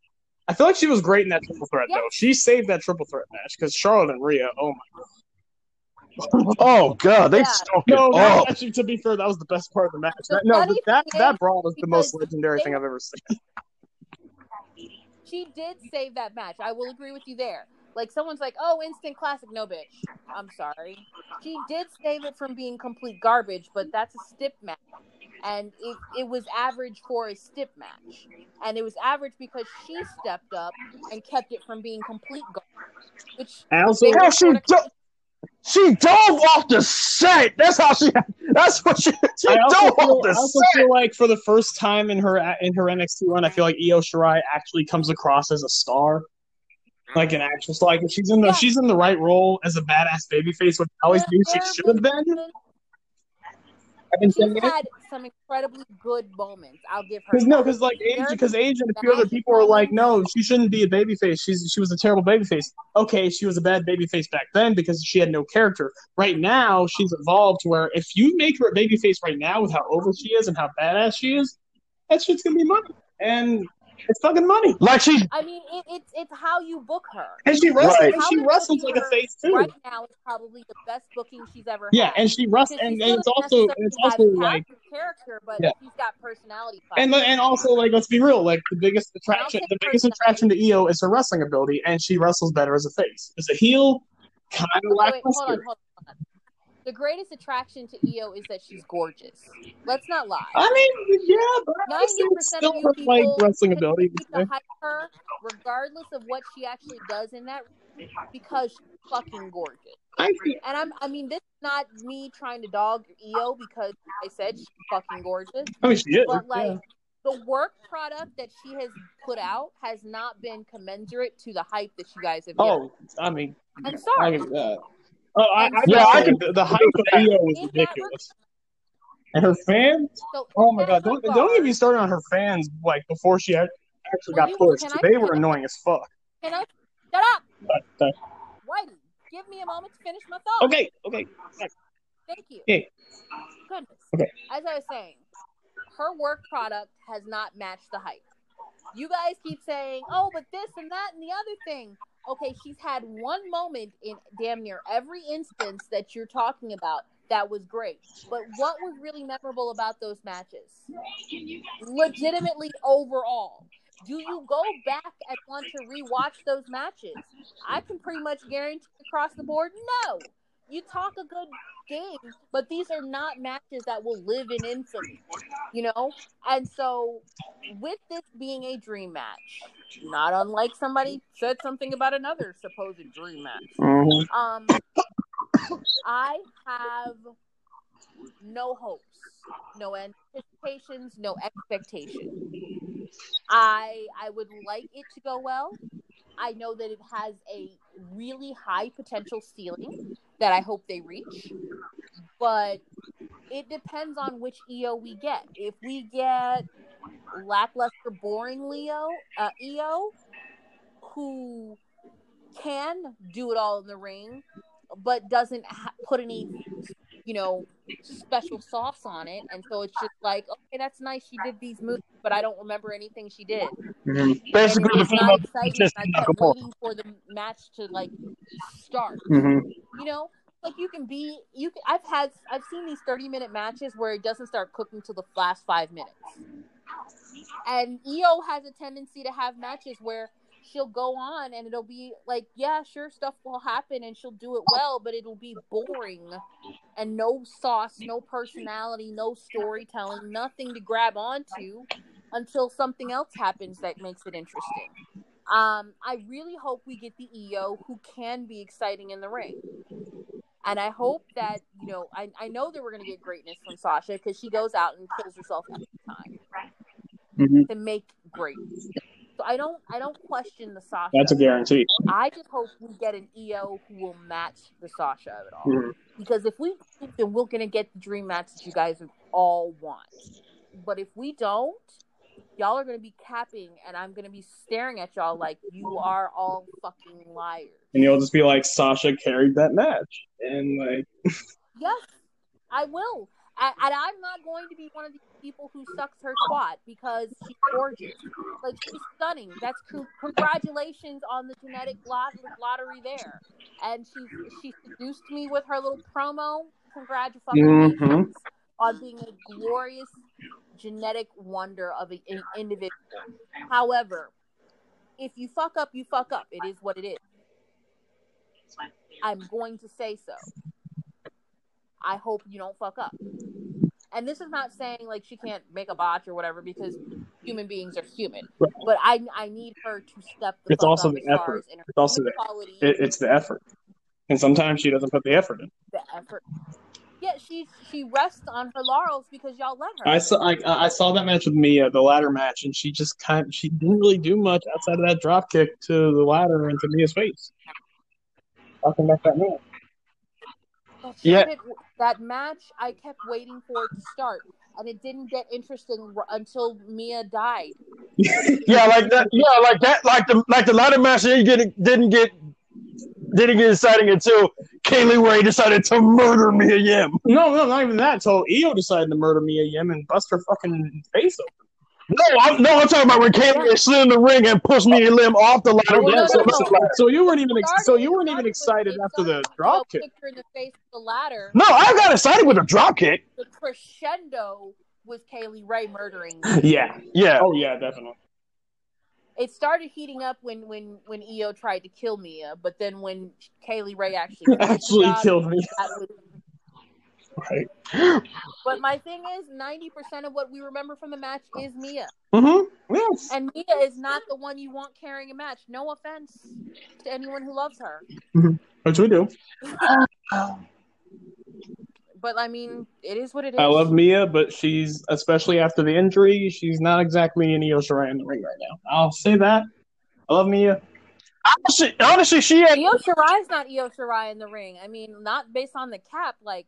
I feel like she was great in that triple threat Yeah. though. She saved that triple threat match because Charlotte and Rhea. Oh my Oh god, they Yeah. stunk no! it That, up. actually, to be fair, that was the best part of the match. The That, no, funny that thing that is, brawl was the most legendary they- thing I've ever seen. She did save that match. I will agree with you there. Like someone's like, "Oh, instant classic." No, bitch. I'm sorry. She did save it from being complete garbage, but that's a stip match, and it it was average for a stip match, and it was average because she stepped up and kept it from being complete garbage. Which I also Yeah, she do- she dove off the set. That's how she. That's what she. She I also, dove feel, off I also set. feel like for the first time in her in her NXT run, I feel like Io Shirai actually comes across as a star, like an actress. Like she's in the Yeah. she's in the right role as a badass babyface, which I always knew she should have been. I've She's had some incredibly good moments. I'll give her. Because no, because like age, because age and a few other people are like, no, she shouldn't be a babyface. She's she was a terrible babyface. Okay, she was a bad babyface back then because she had no character. Right now, she's evolved to where if you make her a babyface right now with how over she is and how badass she is, that shit's gonna be money, and it's fucking money. Like she. I mean, it, it's it's how you book her. And she wrestles, Right. and she wrestles like a face too. Right now, is probably the best booking she's ever Yeah, had. and she wrestles, and, and it's also it's also like character, but Yeah. she's got personality. and behind and also like let's be real, like the biggest attraction, the biggest attraction to Io is her wrestling ability, and she wrestles better as a face. As a heel, kind of it. Wait, wait, lackluster. hold on, hold on. The greatest attraction to Io is that she's gorgeous. Let's not lie. I mean, yeah, but I Ninety still, percent of you people wrestling ability. to hype her, regardless of what she actually does in that, because she's fucking gorgeous. I think And I'm, I mean, this is not me trying to dog Io because I said she's fucking gorgeous. I mean she is. But like yeah. the work product that she has put out has not been commensurate to the hype that you guys have oh, given. Oh, I mean, I'm sorry. you that. Oh, I, I Yeah, yeah, I I can- the, the hype of Io was ridiculous. And her fans, So oh my god, don't, regard, don't get me started on her fans. Like before she actually Well, got you- pushed, can I- they were I- annoying as fuck. Can I shut up, But, uh, Whitey? Give me a moment to finish my thought. okay, okay, Thank you. Yeah. Goodness. Okay. As I was saying, her work product has not matched the hype. You guys keep saying, oh, but this and that and the other thing. Okay, she's had one moment in damn near every instance that you're talking about that was great. But what was really memorable about those matches? Legitimately overall. Do you go back and want to rewatch those matches? I can pretty much guarantee across the board, no. You talk a good game, but these are not matches that will live in infamy, you know? And so, with this being a dream match, not unlike somebody said something about another supposed dream match, um, I have no hopes, no anticipations, no expectations. I I would like it to go well. I know that it has a really high potential ceiling that I hope they reach. But it depends on which Io we get. If we get lackluster, boring Leo uh, Io, who can do it all in the ring, but doesn't ha- put any, you know, special sauce on it. And so it's just like, okay, that's nice. She did these moves, but I don't remember anything she did. Basically, and the not exciting. just I kept waiting for the match to like start. Mm-hmm. You know, like you can be you. Can, I've had I've seen these thirty minute matches where it doesn't start cooking till the last five minutes. And Io has a tendency to have matches where she'll go on and it'll be like, yeah, sure, stuff will happen and she'll do it well, but it'll be boring and no sauce, no personality, no storytelling, nothing to grab onto until something else happens that makes it interesting. Um, I really hope we get the Io who can be exciting in the ring. And I hope that, you know, I, I know that we're going to get greatness from Sasha because she goes out and kills herself every time Mhm. to make great. So I don't I don't question the Sasha. That's a guarantee. I just hope we get an Io who will match the Sasha of it all. Mhm. Because if we do, then we're gonna get the dream match that you guys all want. But if we don't, y'all are gonna be capping, and I'm gonna be staring at y'all like you are all fucking liars. And you'll just be like, Sasha carried that match. And like, Yes, I will. And, and I'm not going to be one of these people who sucks her twat because she's gorgeous. Like she's stunning. That's con- congratulations on the genetic lot- lottery there. And she she seduced me with her little promo. Congratulations Mhm. on being a glorious genetic wonder of an individual. However, if you fuck up, you fuck up. It is what it is. I'm going to say so. I hope you don't fuck up. And this is not saying like she can't make a botch or whatever because human beings are human. Right. But I I need her to step the It's also the effort. as in her It's also the- it, it's the effort. And sometimes she doesn't put the effort in. the effort. Yeah, she she rests on her laurels because y'all let her. I saw I, I saw that match with Mia, the ladder match, and she just kind she didn't really do much outside of that drop kick to the ladder and to Mia's face. Talking about that match. But Yeah. shit, that match I kept waiting for it to start, and it didn't get interesting until Mia died. Yeah, like that. Yeah, like that. Like the like the ladder match didn't get didn't get didn't get exciting until Kaylee Ray decided to murder Mia Yim. No, no, not even that. Until Io decided to murder Mia Yim and bust her fucking face open. No, I'm no, I'm talking about when Kaylee Ray slid in the ring and pushed me Mia Yim off the ladder. Well, no, so, no, no. so, so you weren't even ex- so you weren't even excited after the it drop with kick. Her in the face with the ladder. No, I got excited with a drop kick. The crescendo was Kaylee Ray murdering. Yeah. Yeah, Oh yeah, definitely. It started heating up when when when Io tried to kill Mia, but then when Kaylee Ray actually Actually killed me. that was Right. But my thing is, ninety percent of what we remember from the match is Mia, Mm-hmm. Yes. and Mia is not the one you want carrying a match. No offense to anyone who loves her, Which we do. but I mean, it is what it is. I love Mia, but she's especially after the injury, she's not exactly an Io Shirai in the ring right now. I'll say that. I love Mia. Honestly, honestly, she had Io Shirai's not Io Shirai in the ring. I mean, not based on the cap, like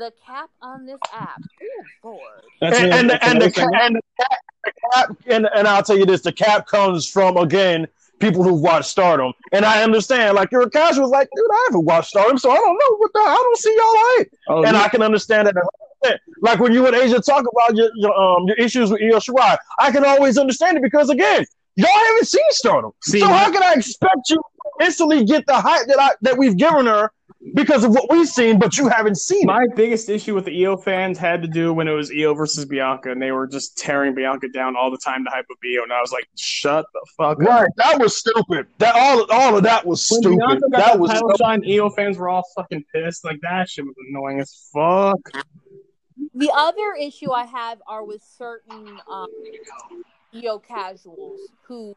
the cap on this app. Ooh, Lord. That's and, and, the, and, the, another ca- and the cap, the cap and, and I'll tell you this: the cap comes from again people who watch Stardom, and I understand. Like you're a casual, like dude, I haven't watched Stardom, so I don't know what the I don't see y'all hype, Oh, and yeah. I can understand that. Like when you and Asia talk about your, your um your issues with Io Shirai, I can always understand it because again, y'all haven't seen Stardom, See, so how can I expect you to instantly get the hype that I that we've given her because of what we've seen, but you haven't seen it? My biggest issue with the Io fans had to do when it was Io versus Bianca, and they were just tearing Bianca down all the time to hype up Io, and I was like, shut the fuck up. Right, that was stupid. That all, all of that was When stupid. Bianca got That that was title shot, and Io fans were all fucking pissed. Like, that shit was annoying as fuck. The other issue I have are with certain um, Io casuals who,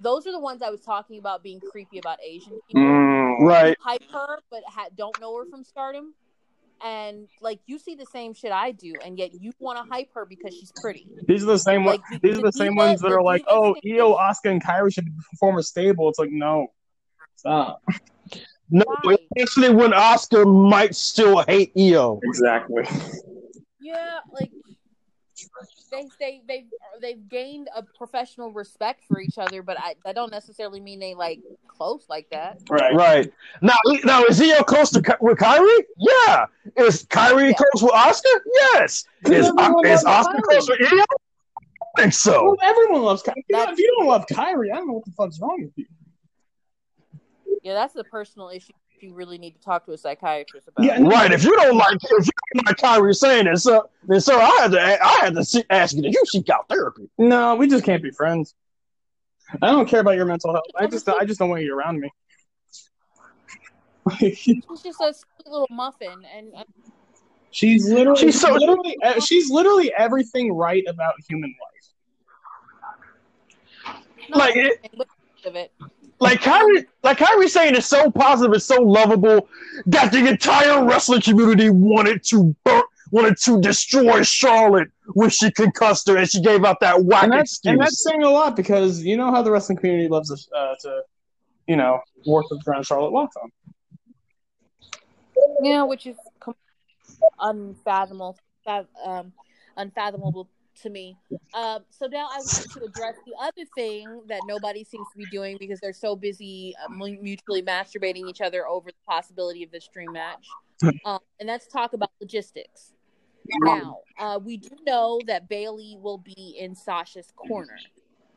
those are the ones I was talking about being creepy about Asian people. Mm. Right. Hype her, but ha- don't know her from Stardom. And like you see the same shit I do, and yet you want to hype her because she's pretty. These are the same ones. Like, These are the the same Divas- ones that are like, "Oh, thing- Io, Asuka, and Kairi should perform a stable." It's like, no, stop. No, Why? especially when Asuka might still hate Io. Exactly. Yeah, like they they they they've gained a professional respect for each other, but I that don't necessarily mean they like close like that. Right. Right now, now is Io close to Ky- with Kairi? Yeah. Is Kairi Yeah. close with Asuka? Yes. Is, uh, Everyone is Asuka Kairi. close with Io? I think so. Well, everyone loves Kairi. If you, That's- if you don't love Kairi, I don't know what the fuck's wrong with you. Yeah, that's a personal issue you really need to talk to a psychiatrist about. Yeah, no, Right. If you don't like, if you don't like Kairi Sane it, so then sir, I had to, I had to see, ask you that you seek out therapy. No, we just can't be friends. I don't care about your mental health. I just, I just don't want you around me. She's just a sweet little muffin, and, and she's literally, She's so- literally, uh, she's literally everything right about human life. not Like it, everything, but most of it. Like Kairi, like Kairi Sane it's so positive, it's so lovable that the entire wrestling community wanted to burn, wanted to destroy Charlotte when she concussed her and she gave out that whack And that's, excuse. and that's saying a lot because you know how the wrestling community loves to, uh, to you know, work with around Charlotte Walks on. Yeah, which is unfathomable, um, unfathomable to me. Um, so now I want to address the other thing that nobody seems to be doing because they're so busy uh, mutually masturbating each other over the possibility of this dream match, um, and let's talk about logistics. Now, uh, we do know that Bayley will be in Sasha's corner.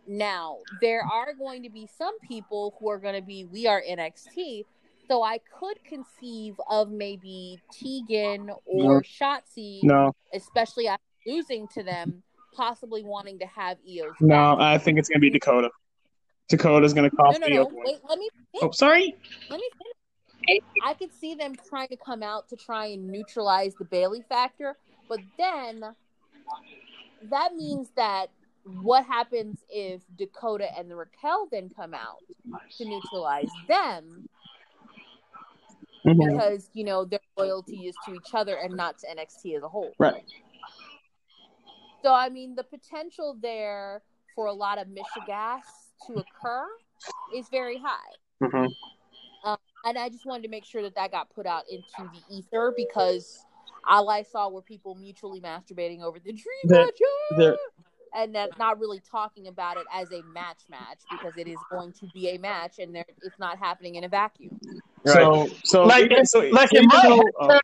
Now, there are going to be some people who are going to be, we are NXT. So I could conceive of maybe Tegan or No. Shotzi, No, especially after losing to them, possibly wanting to have Io's. no. I think it's gonna be Dakota. Dakota's gonna no, cost no, me no. Wait, let me Oh, sorry. Let me finish. I could see them trying to come out to try and neutralize the Bayley factor, but then that means that what happens if Dakota and the Raquel then come out to neutralize them Mhm. because you know their loyalty is to each other and not to NXT as a whole. Right. So I mean, the potential there for a lot of mishegas to occur is very high. Mhm. and I just wanted to make sure that that got put out into the ether because all I saw were people mutually masturbating over the dream The- match, the- and that not really talking about it as a match match because it is going to be a match and there it's not happening in a vacuum. So, so Like- so, like in even my though- head-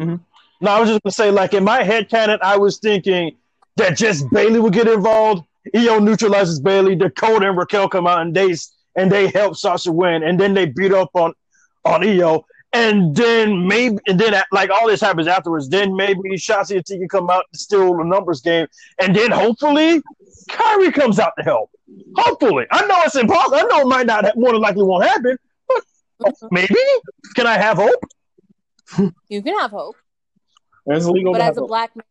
oh, No, I was just gonna say, like in my head canon, I was thinking that just Bayley would get involved. Io neutralizes Bayley. Dakota and Raquel come out and they and they help Sasha win, and then they beat up on on Io, and then maybe and then like all this happens afterwards. Then maybe Shotzi and Tegan come out to steal the numbers game, and then hopefully Kairi comes out to help. Hopefully, I know it's impossible. I know it might not more than likely won't happen, but maybe. Can I have hope? You can have hope, It's legal but to as have a a- black man,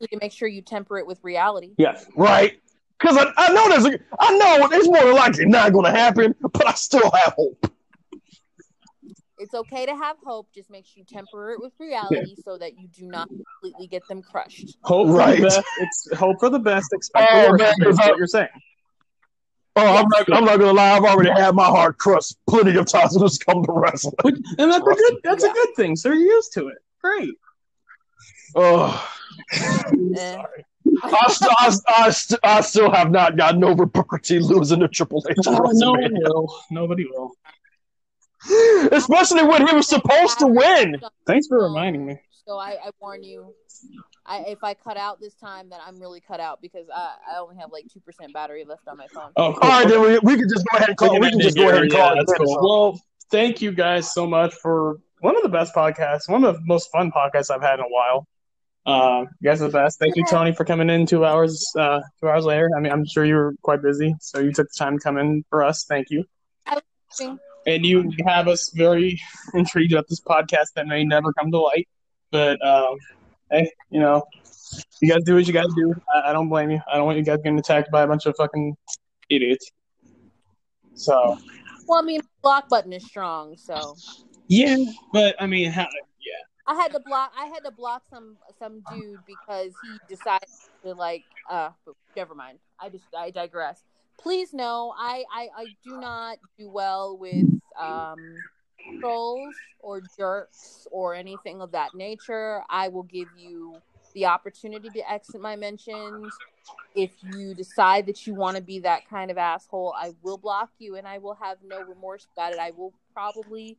you need to make sure you temper it with reality. Yes. right? Because I, I know there's a, I know it's more than likely not going to happen, but I still have hope. It's okay to have hope. Just make sure you temper it with reality so that you do not completely get them crushed. Hope for Right. the best. Ex- hope for the best. Expect Oh, the worst. man, Is what you're saying. Oh, I'm not, I'm not going to lie. I've already had my heart crushed plenty of times when it's come to wrestling. And that's a good. That's Yeah. a good thing. So you're used to it. Great. Oh. Sorry. I, st- I, st- I, st- I still have not gotten over Booker T losing to Triple H. at Oh, no one will. Nobody will. Especially when he was supposed to win. Thanks for um, reminding me. So I, I warn you, I, if I cut out this time, then I'm really cut out because I, I only have like two percent battery left on my phone. Oh, cool. All right, then we, we can just go ahead and call. We can just go ahead and Yeah, call it. that's cool. Well, thank you guys so much for one of the best podcasts, one of the most fun podcasts I've had in a while. Uh, you guys are the best. Thank you, Toni, for coming in two hours, uh, two hours later. I mean, I'm sure you were quite busy, so you took the time to come in for us. Thank you. And you have us very intrigued about this podcast that may never come to light. But um, hey, you know, you guys do what you guys do. I, I don't blame you. I don't want you guys getting attacked by a bunch of fucking idiots. So Well, I mean, block button is strong, so yeah, but I mean, how, yeah, I had to block. I had to block some some dude because he decided to like. Uh, never mind. I just I digress. Please no, I I, I do not do well with um trolls or jerks or anything of that nature. I will give you the opportunity to exit my mentions. If you decide that you want to be that kind of asshole, I will block you and I will have no remorse about it. I will probably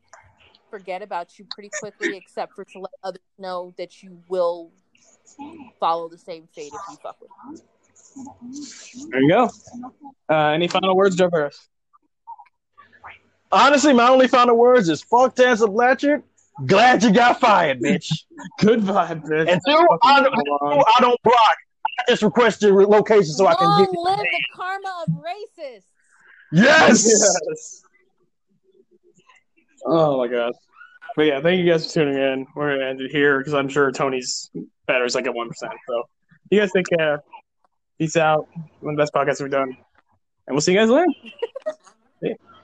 forget about you pretty quickly, except for to let others know that you will follow the same fate if you fuck with me. There you go. Uh, any final words, Joe Harris? Honestly, my only final words is fuck Tessa Blanchard. Glad you got fired, bitch. Good vibe, bitch. Until I, until I don't block, I just request your location so I can Long get live the karma of racists. Yes. Yes. Oh my god. But yeah, thank you guys for tuning in. We're gonna end it here because I'm sure Toni's better is like at one percent. So you guys take care. Peace out. One of the best podcasts we've done. And we'll see you guys later.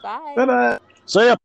Bye. Bye bye. See ya.